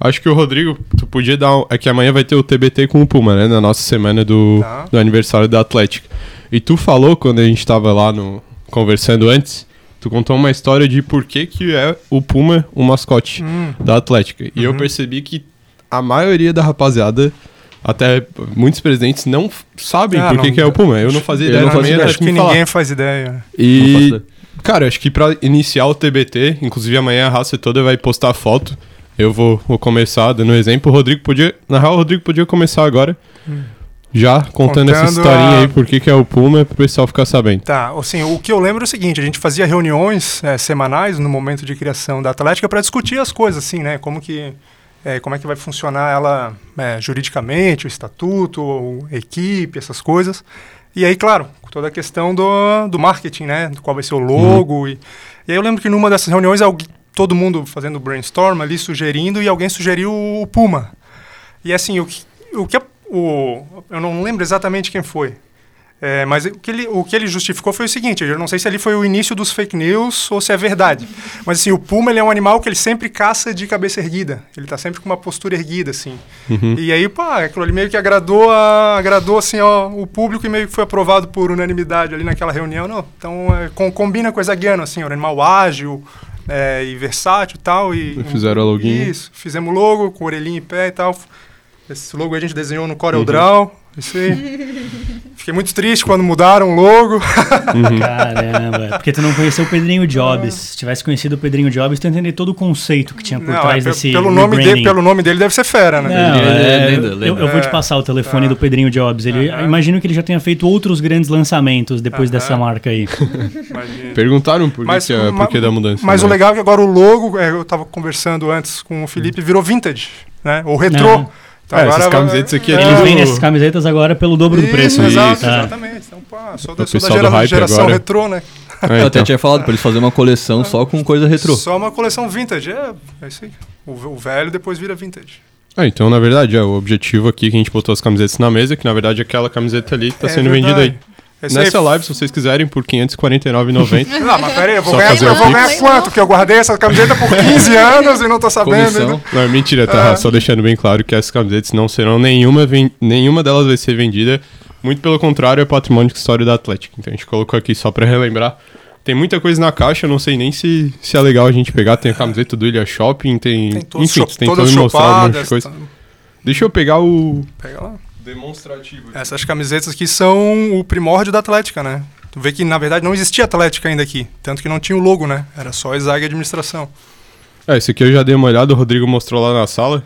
Acho que o Rodrigo, tu podia dar um... É que amanhã vai ter o TBT com o Puma, né? Na nossa semana do, Tá. do aniversário da Atlética. E tu falou, quando a gente tava lá no... Conversando antes, tu contou uma história de por que que é o Puma o mascote Hum, da Atlética. E eu Uhum. percebi que a maioria da rapaziada, até muitos presidentes, não sabem Ah, por que não- que é o Puma. Eu não fazia eu ideia não na fazia ideia. acho que ninguém faz ideia. Não E, ideia. cara, acho que pra iniciar o TBT, inclusive amanhã a raça toda vai postar foto. Eu vou, vou começar dando um exemplo. O Rodrigo podia. Na real, o Rodrigo podia começar agora. Já contando, essa Contando historinha a- aí, por que que é o Puma, pro pessoal ficar sabendo. Tá, assim, o que eu lembro é o seguinte, a gente fazia reuniões é, semanais no momento de criação da Atlética para discutir as coisas, assim, né? Como que, é, como é que vai funcionar ela é, juridicamente, o estatuto, o- equipe, essas coisas. E aí, claro, toda a questão do, do marketing, né? Do qual vai ser o logo. E, e aí eu lembro que numa dessas reuniões, alguém, todo mundo fazendo brainstorm ali, sugerindo, e alguém sugeriu o Puma. E assim, o que, o que a- o, eu não lembro exatamente quem foi. É, mas o que, ele, o que ele justificou foi o seguinte, eu não sei se ali foi o início dos fake news ou se é verdade. (laughs) Mas assim, o puma ele é um animal que ele sempre caça de cabeça erguida. Ele tá sempre com uma postura erguida, assim. E aí, pá, aquilo ali meio que agradou, a, agradou assim, ó, o público e meio que foi aprovado por unanimidade ali naquela reunião. Não, então é, com- combina com o Zaguiano, assim, um animal ágil é, e versátil e tal. E, E fizeram a login. Isso, fizemos logo com orelhinha em pé e tal. Esse logo a gente desenhou no Corel Draw. Isso aí. (laughs) Fiquei muito triste quando mudaram o logo. (laughs) Caramba, porque tu não conheceu o Pedrinho Jobs. Se tivesse conhecido o Pedrinho Jobs, tu ia entender todo o conceito que tinha por Não, trás é, desse pelo, nome dele, pelo nome dele deve ser fera, né? Não, é é, eu-. Eu, vou te É, passar o telefone do Pedrinho Jobs. Ele, eu imagino que ele já tenha feito outros grandes lançamentos depois Aham. dessa marca aí. (laughs) Imagina. Perguntaram por, Mas, que, é- ma- da mudança. Mas o né? legal é que agora o logo, é, eu tava conversando antes com o Felipe, virou vintage, né? Ou retrô. Não. Então É, essas camisetas aqui é Eles tudo- vendem essas camisetas agora pelo dobro do Isso, preço. exato, tá? exatamente. Então, pá, sou da, sou da gera- geração agora. retrô, né? É, Eu até então. tinha falado pra eles fazerem uma coleção só com coisa retrô. Só uma coleção vintage, é, é isso aí. O, o velho depois vira vintage. Ah, então, na verdade, é o objetivo aqui que a gente botou as camisetas na mesa, que na verdade aquela camiseta ali tá É sendo verdade. vendida aí. Esse aí- Nessa live, se vocês quiserem, por R$ 549,90. (laughs) Não, mas peraí, eu vou ganhar, eu vou ganhar quanto? Porque eu guardei essa camiseta por 15 (laughs) anos e não tô sabendo. Comissão. Não, é mentira, tá? Ah. Só deixando bem claro que essas camisetas não serão nenhuma, nenhuma delas vai ser vendida. Muito pelo contrário, é patrimônio de história da Atlética. Então a gente colocou aqui só pra relembrar. Tem muita coisa na caixa, eu não sei nem se, se é legal a gente pegar. Tem a camiseta do Ilha Shopping, tem. Tem todos Enfim, tem todas mostrar um monte de coisa. tá. Deixa eu pegar o. Pega lá. Demonstrativo. Essas camisetas aqui são o primórdio da Atlética, né? Tu vê que, na verdade, não existia Atlética ainda aqui. Tanto que não tinha o logo, né? Era só Exag Administração. É, esse aqui eu já dei uma olhada, o Rodrigo mostrou lá na sala.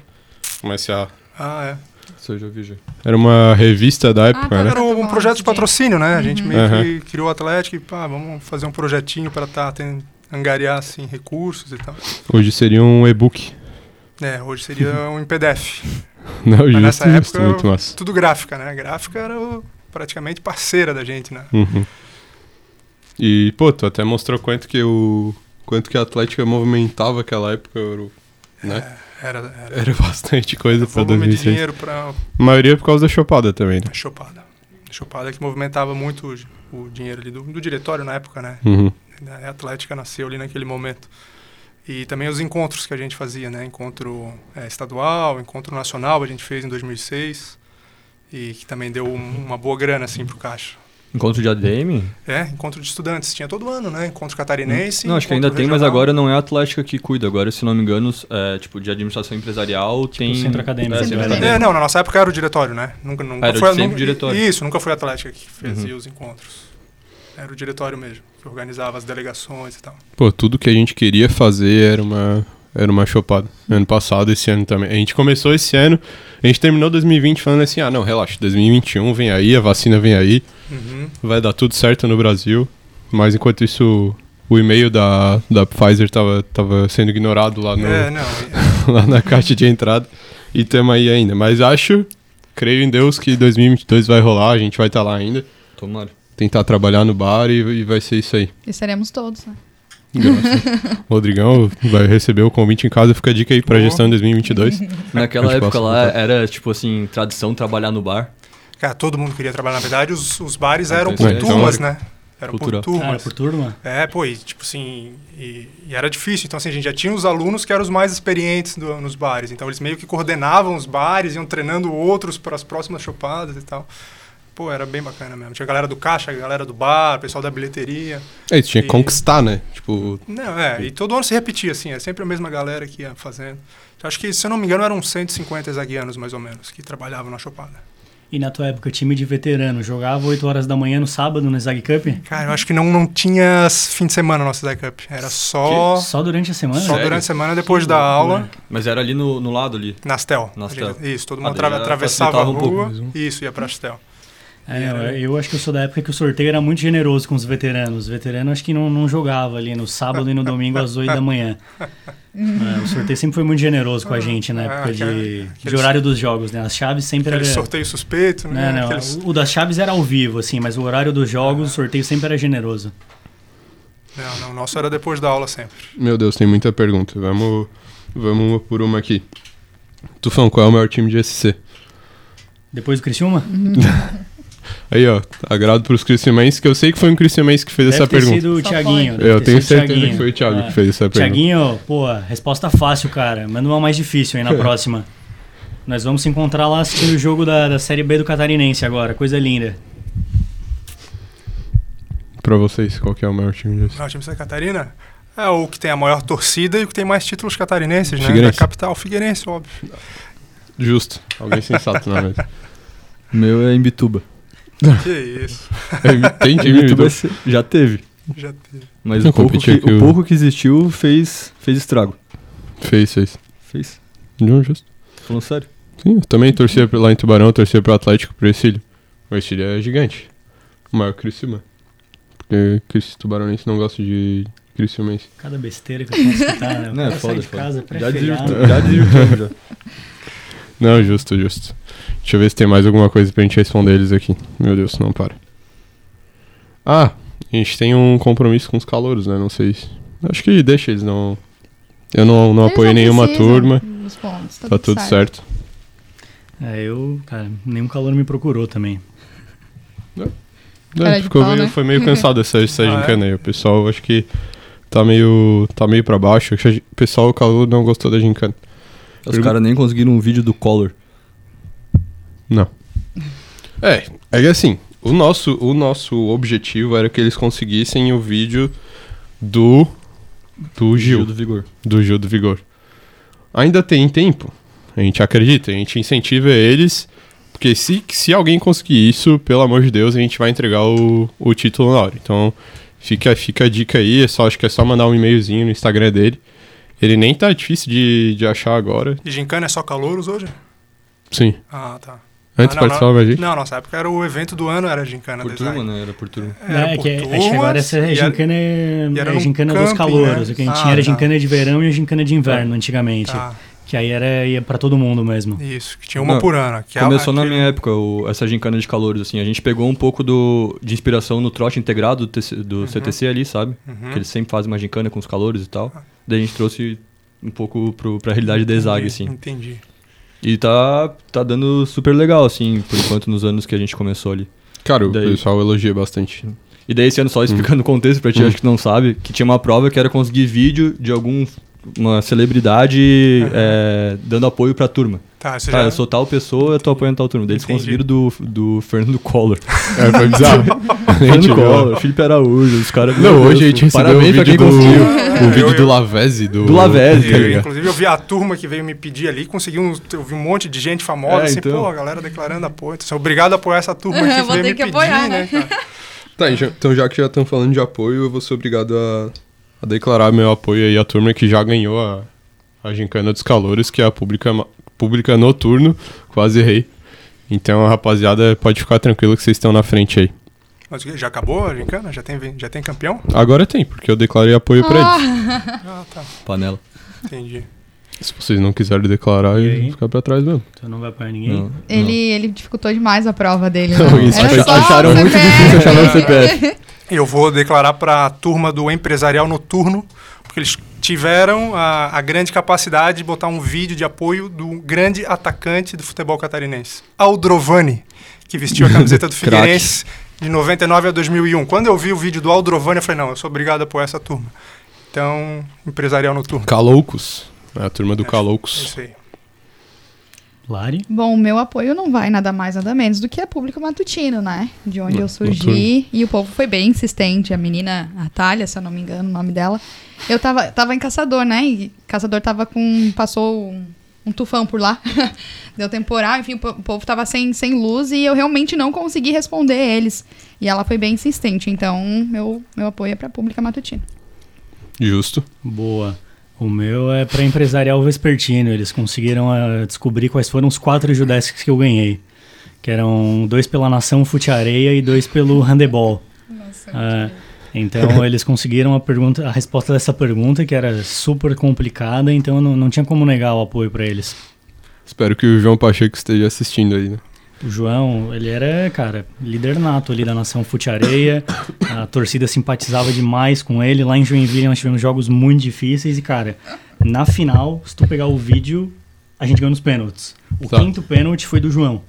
Comece a. Ah, é. Isso eu já vi já. Era uma revista da época, tá. né? Era um, um projeto de patrocínio, né? A gente meio Aham. que criou o Atlético e, pá, vamos fazer um projetinho para tá, ten- angariar, assim, recursos e tal. Hoje seria um e-book. É, hoje seria um em PDF. (laughs) Não, justo, nessa justo, época, tudo gráfica, né? A gráfica era o- praticamente parceira da gente, né? Uhum. E, pô, tu até mostrou quanto que o. Quanto que a Atlética movimentava aquela época, né? Era, era, Era bastante coisa pra volume de 2006. dinheiro para A maioria por causa da chopada também, né? Chopada. Chopada que movimentava muito o, o dinheiro ali do, do diretório na época, né? Uhum. A Atlética nasceu ali naquele momento. E também os encontros que a gente fazia, né? Encontro é, estadual, encontro nacional a gente fez em 2006. E que também deu um- uma boa grana, assim, pro caixa. Encontro de ADM? É, encontro de estudantes. Tinha todo ano, né? Encontro catarinense. Não, acho que ainda encontro tem, mas regional. agora não é a Atlética que cuida. Agora, se não me engano, é, tipo, de administração empresarial tem... centro acadêmico. É, Centro centro acadêmico. É, não, na nossa época era o diretório, né? Nunca, nunca era foi sempre nunca- diretório. Isso, nunca foi a Atlética que fazia Uhum. os encontros. Era o diretório mesmo, que organizava as delegações e tal. Pô, tudo que a gente queria fazer era uma, era uma chopada. Ano passado, esse ano também. A gente começou esse ano, a gente terminou 2020 falando assim, ah, não, relaxa, 2021 vem aí, a vacina vem aí, Uhum. vai dar tudo certo no Brasil. Mas enquanto isso, o e-mail da, da Pfizer tava, tava sendo ignorado lá, no, É, não. (laughs) lá na caixa de entrada. E tamo aí ainda. Mas acho, creio em Deus, que 2022 vai rolar, a gente vai estar lá ainda. Tomara. Tentar trabalhar no bar e, e vai ser isso aí. E seremos todos, né? Graças. (laughs) Rodrigão vai receber o convite em casa, fica a dica aí pra Oh. gestão 2022. (laughs) Naquela época passa lá, era, tipo assim, tradição trabalhar no bar. Cara, todo mundo queria trabalhar. Na verdade, os, os bares Ah, eram então por é turmas, histórico. né? Eram por Ah, era turmas. por turma? É, pô, e tipo assim, e, e era difícil. Então, assim, a gente já tinha os alunos que eram os mais experientes do- nos bares. Então, eles meio que coordenavam os bares, iam treinando outros para as próximas chopadas e tal. Pô, era bem bacana mesmo. Tinha a galera do caixa, a galera do bar, o pessoal da bilheteria. É tinha que E- conquistar, né? Tipo, Não, é, e todo ano se repetia, assim, é sempre a mesma galera que ia fazendo. Eu acho que, se eu não me engano, eram uns 150 zaguianos, mais ou menos, que trabalhavam na chopada. E na tua época, time de veterano, jogava 8 horas da manhã no sábado no Zag Cup? Cara, eu acho que não, não tinha fim de semana no nosso Zag Cup. Era só. Só durante a semana? Só Sério? durante a semana, depois Que da loucura. aula, Mas era ali no, no lado ali. na Astel. Na Astel. Isso, todo mundo atravessava a facilitava um pouco rua. Isso, ia pra Astel. É, eu, eu acho que eu sou da época que o sorteio era muito generoso com os veteranos. Os veteranos acho que não, não jogava ali no sábado e no domingo às 8 da manhã. É, o sorteio sempre foi muito generoso com a gente na Ah, época de, aquele- de horário dos jogos, né? As chaves sempre Aquele era... sorteio suspeito, né? Não, não, Aqueles- o das chaves era ao vivo, assim, mas o horário dos jogos, o sorteio sempre era generoso. Não, não, o nosso era depois da aula sempre. Meu Deus, tem muita pergunta. Vamos, vamos uma por uma aqui. Tufão, qual é o maior time de SC? Depois do Criciúma? (laughs) (laughs) Aí, ó, agrado pros Criciumenses, que eu sei que foi um Criciumense que fez Deve essa ter pergunta. sido o Thiaguinho. deve Eu tenho certeza que Thiaguinho. foi o Thiago É. que fez essa pergunta. Thiaguinho, pô, resposta fácil, cara. Manda uma mais difícil aí na (laughs) próxima. Nós vamos se encontrar lá assistindo o jogo da, da Série B do Catarinense agora, coisa linda. Pra vocês, qual que é o maior time de SC? O time de Santa Catarina é o que tem a maior torcida e o que tem mais títulos catarinenses, né? Figueirense. Da capital, Figueirense, óbvio. Justo. Alguém sensato na mesa. (laughs) O meu é em Bituba. (laughs) que isso, Tem Em time do... já teve. já teve. Mas o pouco, que, o pouco que existiu fez, fez estrago. Fez, fez. Fez. Não, justo. Falando sério. Sim, eu também torcia pra- lá em Tubarão, eu torcia pro Atlético, pro Ercílio. O Ercílio é gigante. O maior Criciúma. Porque Cris Tubaronense não gosta de Criciumense. Cada besteira que eu posso escutar, né? Eu Não, é foda, de foda. casa, desvirtu- já desvirtuamos já. (laughs) Não, justo, justo. Deixa eu ver se tem mais alguma coisa pra gente responder eles aqui. Meu Deus, não para. Ah, a gente tem um compromisso com os calouros, né? Não sei se... Acho que deixa eles não... Eu não, não Eles apoio não nenhuma turma. pontos, Tá tudo certo. É, eu, cara, nenhum calor me procurou também. Cara É, de ficou pau, meio- né? Foi meio cansado essa, essa (laughs) Ah, é? gincana aí. O pessoal, acho que tá meio, tá meio pra baixo. O pessoal, o calor, não gostou da gincana. Os Pergun- caras nem conseguiram um vídeo do Collor. Não. É, é que assim, o nosso, o nosso objetivo era que eles conseguissem o vídeo do do Gil, do Vigor. do Gil do Vigor. Ainda tem tempo. A gente acredita, a gente incentiva eles, porque se, se alguém conseguir isso, pelo amor de Deus, a gente vai entregar o, o título na hora. Então, fica, fica a dica aí, é só, acho que é só mandar um e-mailzinho no Instagram dele. Ele nem tá difícil de, de achar agora. E gincana é só calouros hoje? Sim. Ah, tá. Antes ah, não, participava não, a gente. Não, nossa época era o evento do ano, era gincana Por design. turma, né? Era por turma. Era é, por que, acho que turmas, agora essa e era- gincana é, era é gincana dos camping, calouros. né? O que a gente Ah, tinha era tá. gincana de verão e a gincana de inverno antigamente. Tá, Que aí era ia pra todo mundo mesmo. isso, que tinha uma Não, por ano. Que é Começou na minha época, o- essa gincana de calores, assim. A gente pegou um pouco do, de inspiração no trote integrado do, TC do CTC ali, sabe? Uhum. Que eles sempre fazem uma gincana com os calores e tal. Daí a gente trouxe um pouco pro, pra realidade da Entendi, assim. Entendi. E tá, tá dando super legal, assim, por enquanto, nos anos que a gente começou ali. Cara, o Daí- pessoal elogia bastante. E daí esse ano, só explicando o contexto pra ti, Hum. acho que não sabe, que tinha uma prova que era conseguir vídeo de algum uma celebridade Uhum. é, dando apoio pra turma. Tá, você Tá, já... eu sou tal pessoa, eu tô apoiando tal turma. Daí eles conseguiram do, do Fernando Collor. (laughs) É, foi bizarro. (laughs) Fernando. Collor, Felipe Araújo, os caras... Não, meu hoje a gente recebeu o Parabéns pra vídeo quem do, conseguiu. o (laughs) vídeo Eu- do Lavezzi. Do, Do Lavezzi, tá Eu, ligado? inclusive, eu vi a turma que veio me pedir ali, consegui um, eu vi um monte de gente famosa, É, assim, então. pô, a galera declarando apoio. Então, sou obrigado a apoiar essa turma que Vou veio ter me que pedir, apoiar, né, né? Tá, então já que já estão falando de apoio, eu vou ser obrigado a, a declarar meu apoio aí à turma que já ganhou a, a Gincana dos Calores, que é a pública, pública noturno, quase errei. Então, rapaziada, pode ficar tranquilo que vocês estão na frente aí. Mas o já acabou a gincana? Já tem, já tem campeão? Agora tem, porque eu declarei apoio pra eles. Ah, tá. Panela. Entendi. Se vocês não quiserem declarar, E aí? vou ficar pra trás mesmo. Então não vai apoiar ninguém. Não, Ele, ele dificultou demais a prova dele. (laughs) Não, Né? isso Era acharam o muito CPF. difícil achar meu CPF. (laughs) Eu vou declarar para a turma do empresarial noturno, porque eles tiveram a, a grande capacidade de botar um vídeo de apoio do grande atacante do futebol catarinense, Aldrovani, que vestiu a camiseta do. (laughs) Figueirense de 99 a 2001. Quando eu vi o vídeo do Aldrovani, eu falei, não, eu sou obrigado a apoiar essa turma. Então, empresarial noturno. Caloucos. É a turma do É Caloucos. isso aí. Lari? Bom, o meu apoio não vai nada mais, nada menos do que a público matutino, né? De onde Não, eu surgi. E o povo foi bem insistente. A menina, a Thalia, se eu não me engano o nome dela. Eu tava, tava em Caçador, né? E Caçador tava com. Passou um, um tufão por lá. (laughs) Deu temporal, enfim, o po- o povo tava sem, sem luz e eu realmente não consegui responder eles. E ela foi bem insistente, então meu, meu apoio é pra Pública Matutina. Justo. Boa. O meu é para empresarial vespertino. Eles conseguiram eh, descobrir quais foram os quatro judescos que eu ganhei. Que eram dois pela Nação Fute Areia e dois pelo Handebol. Ah, então (laughs) eles conseguiram a, pergunta, a resposta dessa pergunta, que era super complicada, então não, não tinha como negar o apoio para eles. Espero que o João Pacheco esteja assistindo aí, né? O João, ele era, cara, líder nato ali da Nação Fute Areia. (coughs) A torcida simpatizava demais com ele. Lá em Joinville nós tivemos jogos muito difíceis e, cara, na final, se tu pegar o vídeo, a gente ganhou nos pênaltis. O Tá. quinto pênalti foi do João.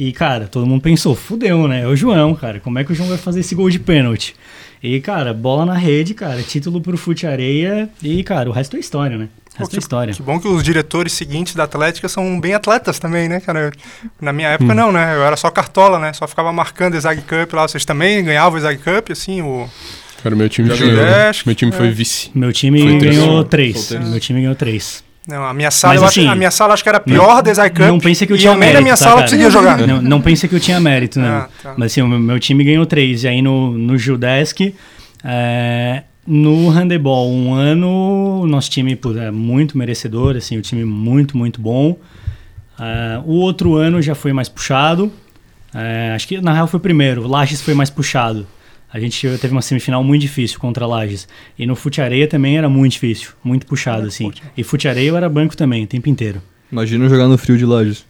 E, cara, todo mundo pensou, fudeu, né? É o João, cara. Como é que o João vai fazer esse gol de pênalti? E, cara, bola na rede, cara, título pro Fute Areia. E, cara, o resto é história, né? O resto Pô, é história. Que bom que os diretores seguintes da Atlética são bem atletas também, né, cara? Na minha Hum. época, não, né? Eu era só cartola, né? Só ficava marcando a Zag Cup lá. Vocês também ganhavam o Zag Cup, assim, o... Cara, meu time ganhou. que- Meu time foi é. vice. Meu time Foi ganhou três. Foi terceiro. Meu time ganhou três. Não, a minha sala, Mas, eu acho, assim, a minha sala acho que era a pior da Zag Cup. Não pensa que eu tinha mérito, na minha tá, sala cara? conseguia jogar. Não, não pensa que eu tinha mérito, não. Ah, tá. Mas assim, o meu, meu time ganhou três. E aí no, no Judesk, é, no handebol, um ano, o nosso time pô, é muito merecedor, assim, o time muito, muito bom. É, o outro ano já foi mais puxado. É, acho que na real foi o primeiro. Lages foi mais puxado. A gente teve uma semifinal muito difícil contra Lages. E no Fute Areia também era muito difícil, muito puxado, assim. E Fute Areia eu era banco também, o tempo inteiro. Imagina eu jogar no frio de Lages.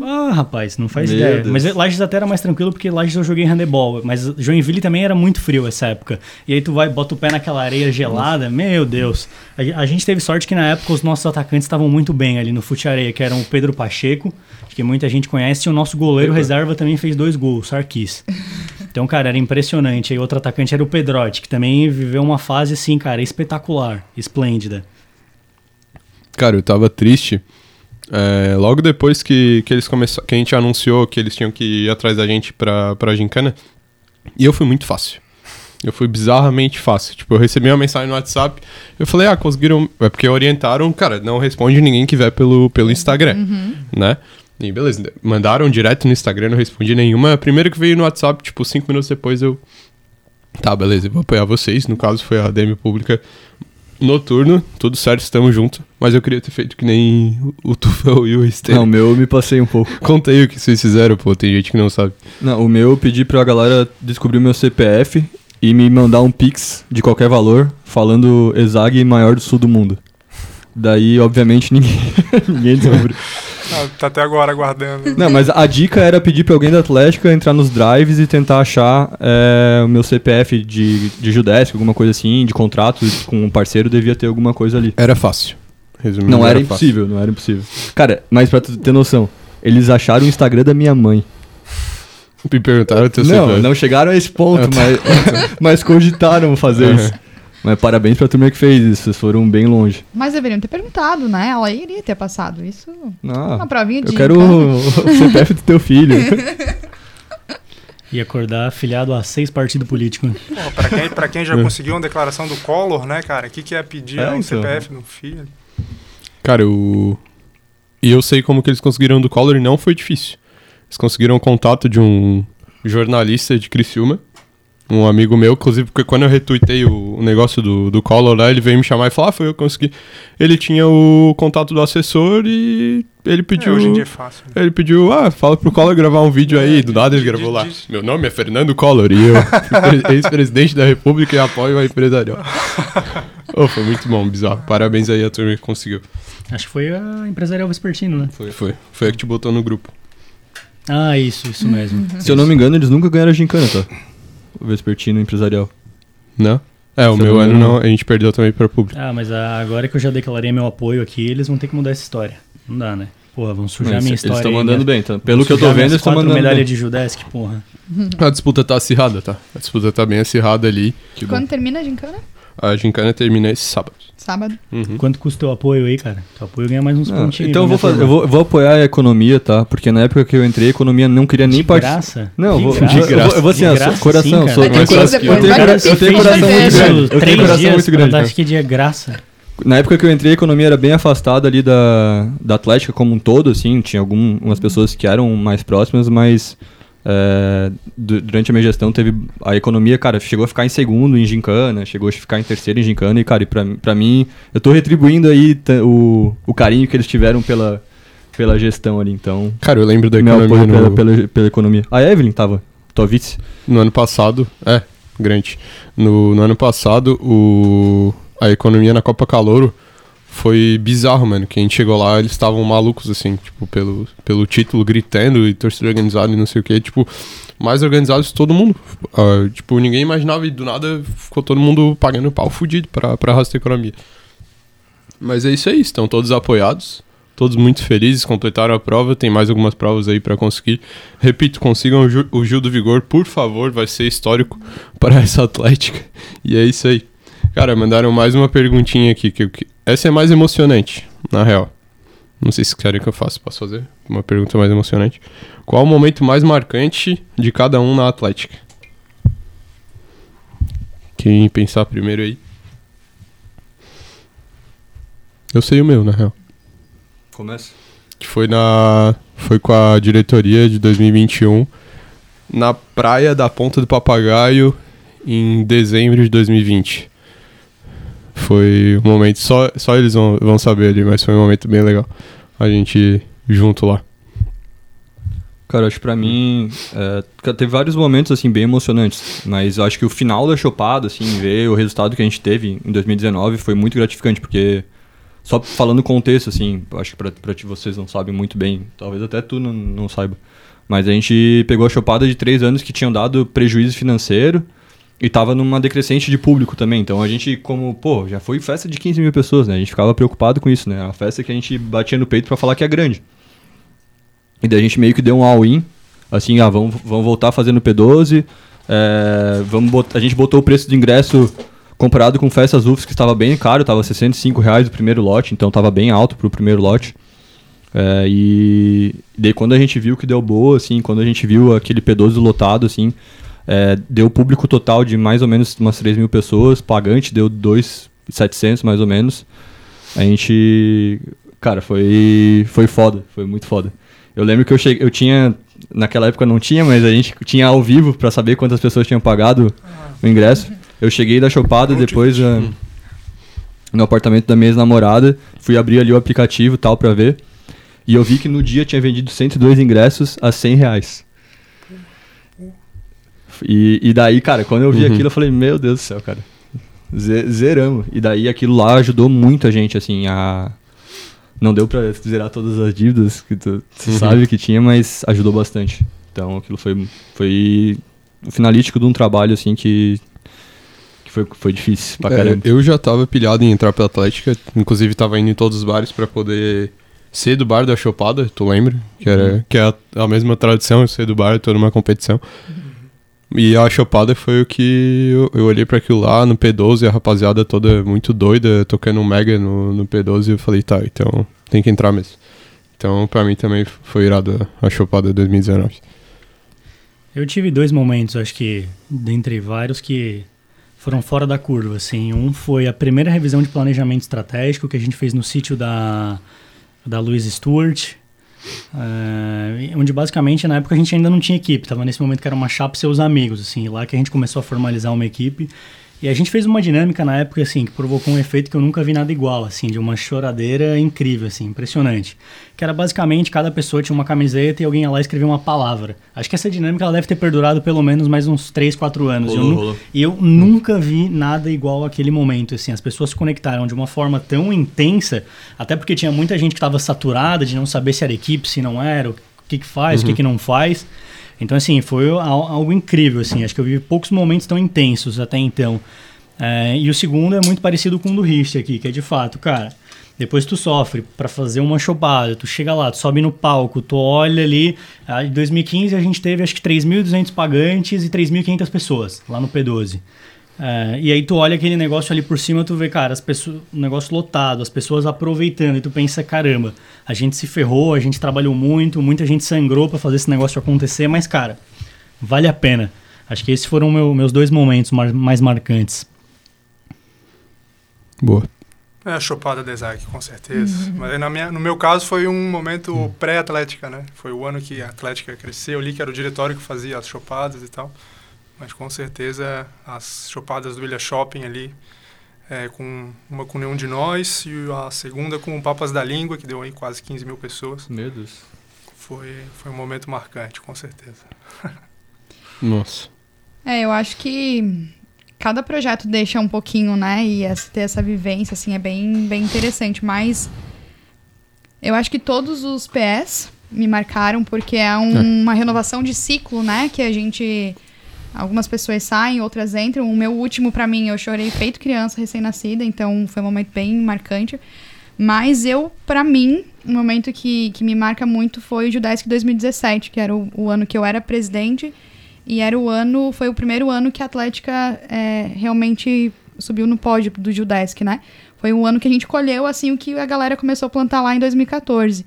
Ah, rapaz, não faz Meu ideia. Deus. Mas Lages até era mais tranquilo porque Lages eu joguei handebol. Mas Joinville também era muito frio essa época. E aí tu vai, bota o pé naquela areia gelada, meu Deus. A, a gente teve sorte que na época os nossos atacantes estavam muito bem ali no fute areia, que eram o Pedro Pacheco, que muita gente conhece, e o nosso goleiro reserva também fez dois gols, Sarkis. Então, cara, era impressionante. Aí outro atacante era o Pedrotti, que também viveu uma fase assim, cara, espetacular, esplêndida. Cara, eu tava triste. É, logo depois que, que eles começaram, que a gente anunciou que eles tinham que ir atrás da gente pra, pra gincana. E eu fui muito fácil. Eu fui bizarramente fácil. Tipo, eu recebi uma mensagem no WhatsApp. Eu falei, ah, conseguiram. É porque orientaram, cara, não responde ninguém que vier pelo, pelo Instagram, né? E beleza, mandaram direto no Instagram, não respondi nenhuma. A primeira que veio no WhatsApp, tipo, cinco minutos depois eu. Tá, beleza, eu vou apoiar vocês. No caso, foi a DM pública noturno, tudo certo, estamos juntos. Mas eu queria ter feito que nem o Tufão e o Esther. Não, o meu eu me passei um pouco. Conta aí o que vocês fizeram, pô, tem gente que não sabe. Não, o meu eu pedi pra galera descobrir o meu CPF e me mandar um pix de qualquer valor falando Exag maior do sul do mundo. Daí, obviamente, ninguém, (laughs) ninguém descobriu. (laughs) Ah, tá até agora aguardando. Não, mas a dica era pedir pra alguém da Atlética entrar nos drives e tentar achar é, o meu CPF de, de Judesc, alguma coisa assim, de contrato com um parceiro, devia ter alguma coisa ali. Era fácil. Resumindo, Não era fácil. impossível, não era impossível. Cara, mas pra tu ter noção, eles acharam o Instagram da minha mãe. Me perguntaram o teu Não, CPF. não chegaram a esse ponto, tá. mas, mas cogitaram fazer Aham. isso. Mas parabéns pra turma que fez isso, vocês foram bem longe. Mas deveriam ter perguntado, né? Ela iria ter passado. Isso é uma Ah, provinha de. eu quero o, o CPF do teu filho. E acordar afiliado a seis partidos políticos. Pra, quem, pra quem já (laughs) É. conseguiu uma declaração do Collor, né, cara? O que, que é pedir É, um então. CPF do filho? Cara, o. E eu sei como que eles conseguiram do Collor e não foi difícil. Eles conseguiram o contato de um jornalista de Criciúma, um amigo meu, inclusive, porque quando eu retuitei o, o negócio do, do Collor lá, ele veio me chamar e falar, ah, foi eu que consegui. Ele tinha o contato do assessor e ele É, pediu. hoje em dia é fácil. né? Ele pediu, ah, fala pro Collor gravar um vídeo aí. Do nada ele gravou lá. Meu nome é Fernando Collor e eu, (laughs) ex-presidente da República e apoio a empresarial. oh, (laughs) foi muito bom, bizarro. Parabéns aí a turma que conseguiu. Acho que foi a empresarial Vespertino, né? Foi, foi. Foi a que te botou no grupo. Ah, isso, isso mesmo. Se eu não me engano, eles nunca ganharam a gincana, tá? O Vespertino empresarial. Não? É, o meu ano não, a gente perdeu também pra público. Ah, mas a- agora que eu já declarei meu apoio aqui, eles vão ter que mudar essa história. Não dá, né? Porra, vão sujar Mas minha eles história. estão aí, mandando minha- bem, tá? Pelo que eu tô vendo, eles estão mandando medalhas bem. de Judesk, porra. A disputa tá acirrada, tá? A disputa tá bem acirrada ali. Que bom. Quando termina a gincana? A gincana termina esse sábado. Sábado. Uhum. Quanto custa o teu apoio aí, cara? Teu apoio ganha mais uns Não, pontinhos. então eu né, vou, fazer, turma? eu, vou, vou apoiar a economia, tá? Porque na época que eu entrei, a economia não queria nem De participar. graça? Não, eu De vou, graça? eu vou- eu vou, eu vou assim, graça, coração, sim, sou, Vai eu ter tenho pix coração, depois, eu tenho coração, eu pix tenho depois. coração muito grande. Eu tenho coração muito grande. Fantástico tá? que dia graça. Na época que eu entrei, a economia era bem afastada ali da, da Atlética como um todo, assim. Tinha algumas pessoas que eram mais próximas, mas é, durante a minha gestão teve a economia, cara, chegou a ficar em segundo em gincana, chegou a ficar em terceiro em gincana e, cara, e pra, pra mim, eu tô retribuindo aí o, o carinho que eles tiveram pela, pela gestão ali, então... Cara, eu lembro da economia no... pela, pela, pela, economia. A Evelyn tava, tua vice. No ano passado, é, grande. No, no ano passado, o a economia na Copa Calouro foi bizarro, mano. Que a gente chegou lá, eles estavam malucos, assim, tipo, pelo, pelo título, gritando e torcida organizada e não sei o que. Tipo, mais organizados todo mundo. Uh, tipo, ninguém imaginava e do nada ficou todo mundo pagando pau fudido pra, pra arrastar economia. Mas é isso aí, estão todos apoiados, todos muito felizes, completaram a prova, tem mais algumas provas aí para conseguir. Repito, consigam o, Ju, o Gil do Vigor, por favor, vai ser histórico para essa Atlética. E é isso aí. Cara, mandaram mais uma perguntinha aqui. Que, que, essa é mais emocionante, na real. Não sei se querem que eu faça. Posso fazer? Uma pergunta mais emocionante. Qual o momento mais marcante de cada um na Atlética? Quem pensar primeiro aí? Eu sei o meu, na real. Começa. Que foi na. Foi com a diretoria de 2021 na praia da Ponta do Papagaio em dezembro de 2020. Foi um momento, só, só eles vão, vão saber ali, mas foi um momento bem legal. A gente junto lá. Cara, acho que pra mim é, teve vários momentos assim bem emocionantes, mas acho que o final da chopada, assim, ver o resultado que a gente teve em 2019 foi muito gratificante, porque só falando contexto, assim, acho que pra, pra ti vocês não sabem muito bem, talvez até tu não, não saiba, mas a gente pegou a chopada de três anos que tinham dado prejuízo financeiro, e tava numa decrescente de público também. Então a gente, como, pô, já foi festa de 15 mil pessoas, né? A gente ficava preocupado com isso, né? A festa que a gente batia no peito para falar que é grande. E daí a gente meio que deu um all-in, assim, ah, vamos, vamos voltar fazendo P12. É, vamos botar, a gente botou o preço de ingresso comparado com festas UFS, que estava bem caro, estava 65 reais o primeiro lote, então estava bem alto pro primeiro lote. É, e daí quando a gente viu que deu boa, assim, quando a gente viu aquele P12 lotado, assim, é, deu público total de mais ou menos umas 3 mil pessoas, pagante deu 2,700 mais ou menos. A gente. Cara, foi, foi foda, foi muito foda. Eu lembro que eu, cheguei, eu tinha. Naquela época não tinha, mas a gente tinha ao vivo para saber quantas pessoas tinham pagado o ingresso. Eu cheguei da chopada depois uh, no apartamento da minha ex-namorada, fui abrir ali o aplicativo tal para ver. E eu vi que no dia tinha vendido 102 ingressos a 100 reais. E, e daí, cara, quando eu vi uhum. aquilo, eu falei, meu Deus do céu, cara. Zeramos. E daí aquilo lá ajudou muito a gente, assim, a. Não deu pra zerar todas as dívidas que tu, tu uhum. sabe que tinha, mas ajudou bastante. Então aquilo foi, foi o finalístico de um trabalho, assim, que, que foi, foi difícil pra é, caramba. Eu já tava pilhado em entrar pela Atlética, inclusive tava indo em todos os bares para poder ser do bar da Chopada, tu lembra? Que, era, uhum. que é a, a mesma tradição, ser do bar, toda uma competição. Uhum. E a chopada foi o que eu, eu olhei para aquilo lá no P12, a rapaziada toda muito doida, tocando um mega no, no P12, e eu falei, tá, então tem que entrar mesmo. Então, para mim também foi irado a chopada 2019. Eu tive dois momentos, acho que, dentre vários, que foram fora da curva, assim. Um foi a primeira revisão de planejamento estratégico que a gente fez no sítio da, da Louise Stewart, Uh, onde basicamente na época a gente ainda não tinha equipe, tava nesse momento que era uma chapa seus amigos, assim, lá que a gente começou a formalizar uma equipe. E a gente fez uma dinâmica na época, assim, que provocou um efeito que eu nunca vi nada igual, assim, de uma choradeira incrível, assim, impressionante. Que era basicamente, cada pessoa tinha uma camiseta e alguém ia lá escrever uma palavra. Acho que essa dinâmica ela deve ter perdurado pelo menos mais uns 3, 4 anos. Rolou, eu. E eu nunca vi nada igual aquele momento, assim. As pessoas se conectaram de uma forma tão intensa, até porque tinha muita gente que estava saturada de não saber se era equipe, se não era, o que que faz, uhum. o que que não faz. Então, assim, foi algo incrível, assim. Acho que eu vi poucos momentos tão intensos até então. É, e o segundo é muito parecido com o do Rist aqui, que é de fato, cara, depois tu sofre para fazer uma chopada, tu chega lá, tu sobe no palco, tu olha ali. Em 2015 a gente teve acho que 3.200 pagantes e 3.500 pessoas lá no P12. É, e aí tu olha aquele negócio ali por cima, tu vê, cara, as pessoas, o negócio lotado, as pessoas aproveitando, e tu pensa, caramba, a gente se ferrou, a gente trabalhou muito, muita gente sangrou para fazer esse negócio acontecer, mas, cara, vale a pena. Acho que esses foram meu, meus dois momentos mais marcantes. Boa. É a chopada da Isaac, com certeza. Uhum. Mas na minha, no meu caso foi um momento uhum. pré-atlética, né? Foi o ano que a Atlética cresceu ali, que era o diretório que fazia as chopadas e tal. Mas com certeza as chopadas do Ilha Shopping ali, é, com uma com nenhum de nós e a segunda com o Papas da Língua, que deu aí quase 15 mil pessoas. Meu Deus. Foi, foi um momento marcante, com certeza. (laughs) Nossa. É, eu acho que cada projeto deixa um pouquinho, né? E ter essa vivência, assim, é bem, bem interessante. Mas eu acho que todos os PS me marcaram porque é, um, é. uma renovação de ciclo, né? Que a gente. Algumas pessoas saem, outras entram. O meu último, para mim, eu chorei feito criança recém-nascida, então foi um momento bem marcante. Mas eu, para mim, um momento que, que me marca muito foi o Judesk 2017, que era o, o ano que eu era presidente e era o ano, foi o primeiro ano que a Atlética é, realmente subiu no pódio do Judesc, né? Foi um ano que a gente colheu, assim, o que a galera começou a plantar lá em 2014.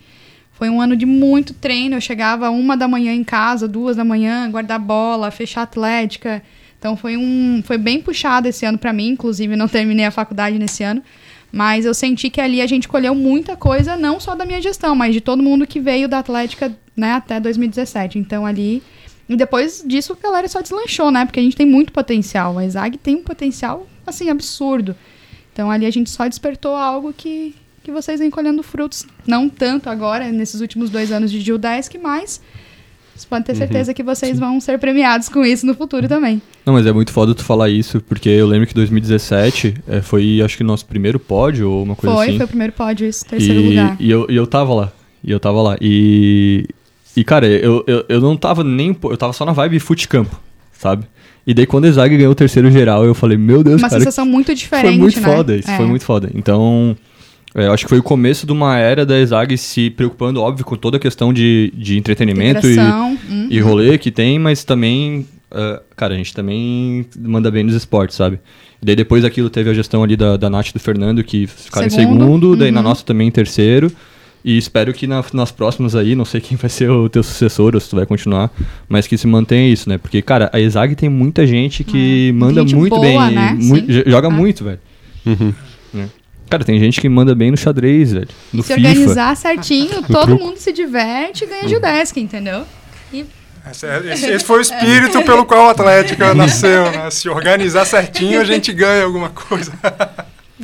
Foi um ano de muito treino. Eu chegava uma da manhã em casa, duas da manhã, guardar bola, fechar atlética. Então foi um, foi bem puxado esse ano para mim. Inclusive não (laughs) terminei a faculdade nesse ano, mas eu senti que ali a gente colheu muita coisa, não só da minha gestão, mas de todo mundo que veio da Atlética, né, até 2017. Então ali e depois disso a galera só deslanchou, né? Porque a gente tem muito potencial. A Zag tem um potencial, assim, absurdo. Então ali a gente só despertou algo que, que vocês vêm colhendo frutos. Não tanto agora, nesses últimos dois anos de Gildesk, mas você pode ter uhum. certeza uhum. que vocês Sim. vão ser premiados com isso no futuro também. Não, mas é muito foda tu falar isso, porque eu lembro que 2017 é, foi, acho que, nosso primeiro pódio ou uma coisa foi, assim. Foi, foi o primeiro pódio, isso, terceiro e, lugar. E eu, e eu tava lá. E eu tava lá. E, e, cara, eu, eu, eu não tava nem. Eu tava só na vibe futecampo, sabe? E daí quando o Zag ganhou o terceiro geral, eu falei, meu Deus, Uma cara. Uma sensação muito diferente. Foi muito né? foda isso, é. foi muito foda. Então. É, eu acho que foi o começo de uma era da ESAG se preocupando, óbvio, com toda a questão de, de entretenimento e, uhum. e rolê que tem, mas também, uh, cara, a gente também manda bem nos esportes, sabe? E daí depois daquilo teve a gestão ali da, da Nath e do Fernando, que ficaram segundo. em segundo, uhum. daí na uhum. nossa também em terceiro. E espero que na, nas próximas aí, não sei (laughs) quem vai ser o teu sucessor ou se tu vai continuar, mas que se mantenha isso, né? Porque, cara, a ESAG tem muita gente que é. manda gente muito boa, bem. Né? joga ah. muito, velho. Uhum. É. Cara, tem gente que manda bem no xadrez, velho. No se FIFA. organizar certinho, todo mundo se diverte e ganha Judesk, entendeu? E é, esse, esse, foi o espírito pelo qual o Atlético (laughs) nasceu, né? Se organizar certinho, a gente ganha alguma coisa.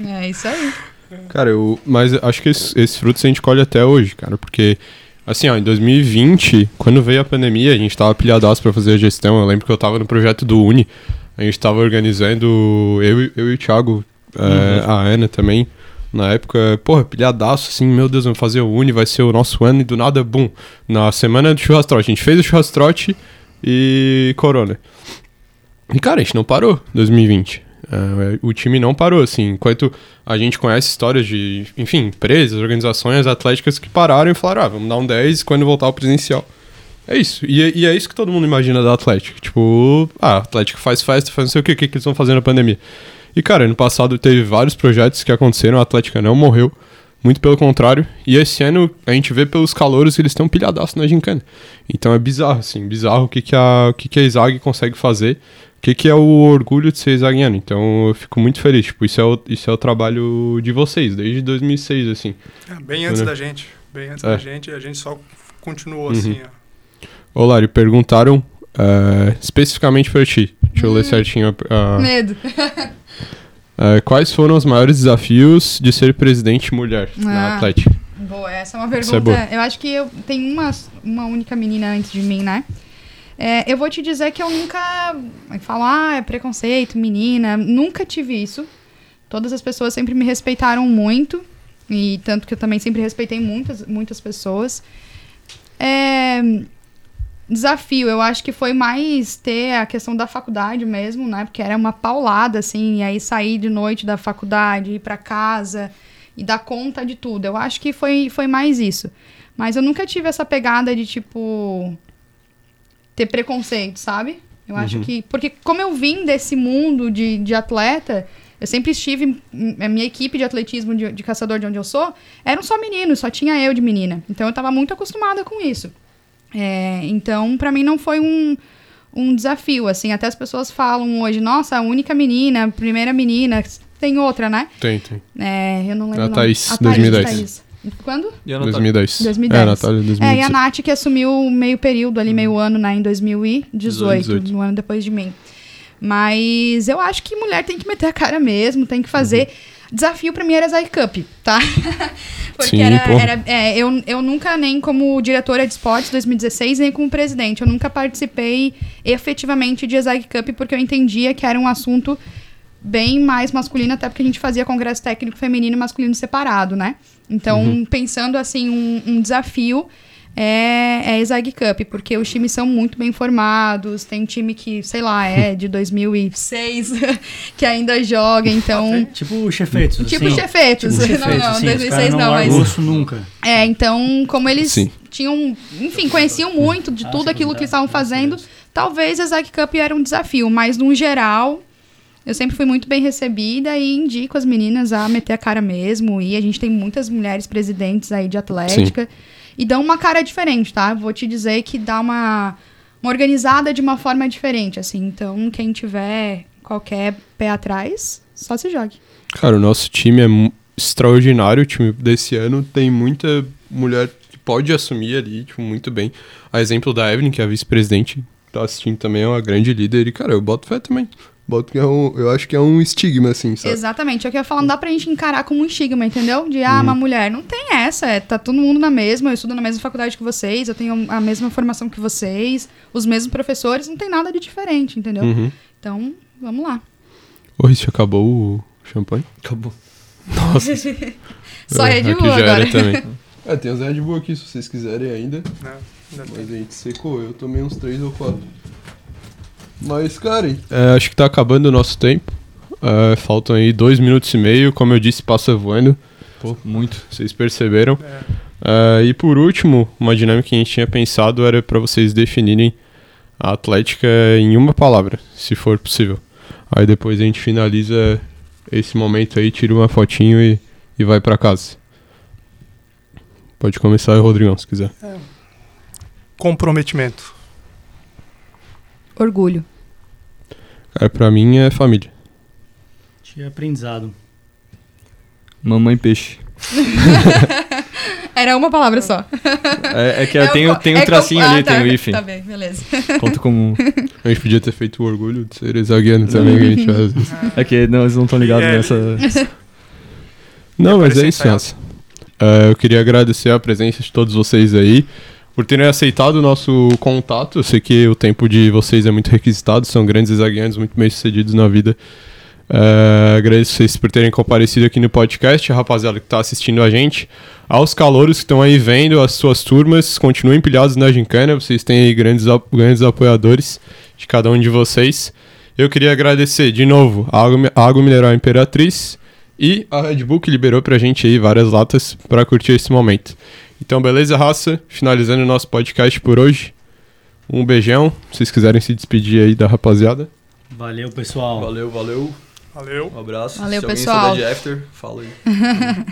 É isso aí. Cara, eu, mas acho que esses, esses frutos a gente colhe até hoje, cara, porque assim, ó, em 2020, quando veio a pandemia, a gente tava pilhadaço pra fazer a gestão. Eu lembro que eu tava no projeto do Uni, a gente tava organizando, eu, eu e o Thiago, é, uhum. a Ana também, na época, porra, pilhadaço, assim, meu Deus, vamos fazer o Uni, vai ser o nosso ano, e do nada, bum, na semana do churrastrote, a gente fez o churrastrote e corona. E, cara, a gente não parou 2020. Uh, o time não parou, assim. Enquanto a gente conhece histórias de, enfim, empresas, organizações atléticas que pararam e falaram, ah, vamos dar um 10 quando voltar ao presencial. É isso. E, e, é isso que todo mundo imagina da Atlético. Tipo, ah, Atlético faz festa, faz não sei o que, o que, que eles vão fazer na pandemia. E, cara, ano passado teve vários projetos que aconteceram, a Atlética não morreu. Muito pelo contrário. E esse ano a gente vê pelos calouros que eles estão pilhadaço na gincana. Então é bizarro, assim, bizarro o que, que, a, o que, que a Izag consegue fazer que, que é o orgulho de ser zaguiano. Então eu fico muito feliz. Tipo, isso é o, isso é o trabalho de vocês, desde 2006, assim. É, bem antes né? da gente. Bem antes é. da gente, a gente só continuou uhum. assim. Ó. Ô, Lari, perguntaram uh, especificamente para ti. Deixa eu ler hum. certinho. Uh, Medo. (laughs) uh, quais foram os maiores desafios de ser presidente mulher ah. na Atlética? Boa, essa é uma pergunta. É eu acho que eu, tem uma, uma única menina antes de mim, né? É, eu vou te dizer que eu nunca falo, ah, é preconceito, menina. Nunca tive isso. Todas as pessoas sempre me respeitaram muito. E tanto que eu também sempre respeitei muitas, muitas pessoas. É, desafio, eu acho que foi mais ter a questão da faculdade mesmo, né? Porque era uma paulada, assim, e aí sair de noite da faculdade, ir para casa e dar conta de tudo. Eu acho que foi, foi mais isso. Mas eu nunca tive essa pegada de tipo ter preconceito, sabe? Eu acho uhum. que. Porque, como eu vim desse mundo de, de atleta, eu sempre estive. A minha equipe de atletismo de, de, caçador de onde eu sou eram só meninos, só tinha eu de menina. Então eu estava muito acostumada com isso. É, então, para mim, não foi um, um desafio, assim. Até as pessoas falam hoje, nossa, a única menina, a primeira menina tem outra, né? Tem, tem. É, eu não lembro. A. Thaís, a 2010. Thaís. Quando? E a Natália? 2010. 2010. É, Natália, 2010. É, e a Nath que assumiu meio período ali, meio ano, né, em 2018, 18. um ano depois de mim. Mas eu acho que mulher tem que meter a cara mesmo, tem que fazer. Desafio pra mim era Zai Cup, tá? (laughs) Porque Sim, era, era- é, eu, eu nunca, nem como diretora de esportes 2016, nem como presidente, eu nunca participei efetivamente de Zai Cup porque eu entendia que era um assunto bem mais masculino, até porque a gente fazia congresso técnico feminino e masculino separado, né? Então, pensando assim, um, um desafio é, é a Exag Cup, porque os times são muito bem formados, tem time que, sei lá, é de (laughs) 2006, (laughs) que ainda joga, então... Tipo o Chefetos, Tipo assim. Chefetos. Tipo (laughs) Não, Chefetos, não, assim, os 2006 caras não, não, mas- osso nunca. É, então, como eles Sim. tinham, enfim, conheciam muito de Ah, tudo sim, aquilo que é, eles estavam fazendo, talvez a Zag Cup era um desafio, mas no geral, eu sempre fui muito bem recebida e indico as meninas a meter a cara mesmo. E a gente tem muitas mulheres presidentes aí de atlética e dão uma cara diferente, tá? Vou te dizer que dá uma, uma organizada de uma forma diferente, assim. Então, quem tiver qualquer pé atrás, só se jogue. Cara, o nosso time é extraordinário. O time desse ano tem muita mulher que pode assumir ali, tipo, muito bem. A exemplo da Evelyn, que é a vice-presidente, tá assistindo também, é uma grande líder. E, cara, eu boto fé também. Boto que é um, eu acho que é um estigma, assim, sabe? Exatamente, é o que eu ia falar, não dá pra gente encarar como um estigma, entendeu? De, ah, uma mulher, não tem essa, é, tá todo mundo na mesma, eu estudo na mesma faculdade que vocês, eu tenho a mesma formação que vocês, os mesmos professores, não tem nada de diferente, entendeu? Uhum. Então, vamos lá. Ô, Rich, acabou o champanhe? Acabou. Nossa. (laughs) Só é, Red Bull agora. também. (laughs) É, tem os Red Bull aqui, se vocês quiserem ainda. Ainda tem. Mas a gente secou, eu tomei uns três ou quatro. Mas, cara, é, acho que tá acabando o nosso tempo. É, faltam aí dois minutos e meio, como eu disse, passa voando. Pô, muito. Vocês perceberam. É. É, e por último, uma dinâmica que a gente tinha pensado era pra vocês definirem a Atlética em uma palavra, se for possível. Aí depois a gente finaliza esse momento aí, tira uma fotinho e, e vai pra casa. Pode começar aí, Rodrigão, se quiser. Comprometimento. Orgulho. Cara, pra mim é família. Tinha aprendizado. Mamãe peixe. (laughs) Era uma palavra só. É, é que É tem, tem um é co- tracinho ah, ali, tá, tem o hífen. Tá bem, beleza. Conta como. A gente podia ter feito o orgulho de ser zagueiro também, que a gente faz. (laughs) É que não, eles não estão ligados É, nessa. Não, mas é isso. Nossa. eu queria agradecer a presença de todos vocês aí, por terem aceitado o nosso contato. Eu sei que o tempo de vocês é muito requisitado, são grandes zagueiros muito bem sucedidos na vida. É, agradeço vocês por terem comparecido aqui no podcast, rapaziada que está assistindo a gente. Aos calouros que estão aí vendo as suas turmas, continuem pilhados na gincana, vocês têm aí grandes, grandes apoiadores de cada um de vocês. Eu queria agradecer de novo a Água, a Água Mineral Imperatriz e a Red Bull que liberou pra gente aí várias latas pra curtir esse momento. Então, beleza, raça? Finalizando o nosso podcast por hoje. Um beijão. Se vocês quiserem se despedir aí da rapaziada. Valeu, pessoal. Valeu, valeu. Valeu. Um abraço. Valeu, Se alguém pessoal. souber de after, fala aí. (laughs)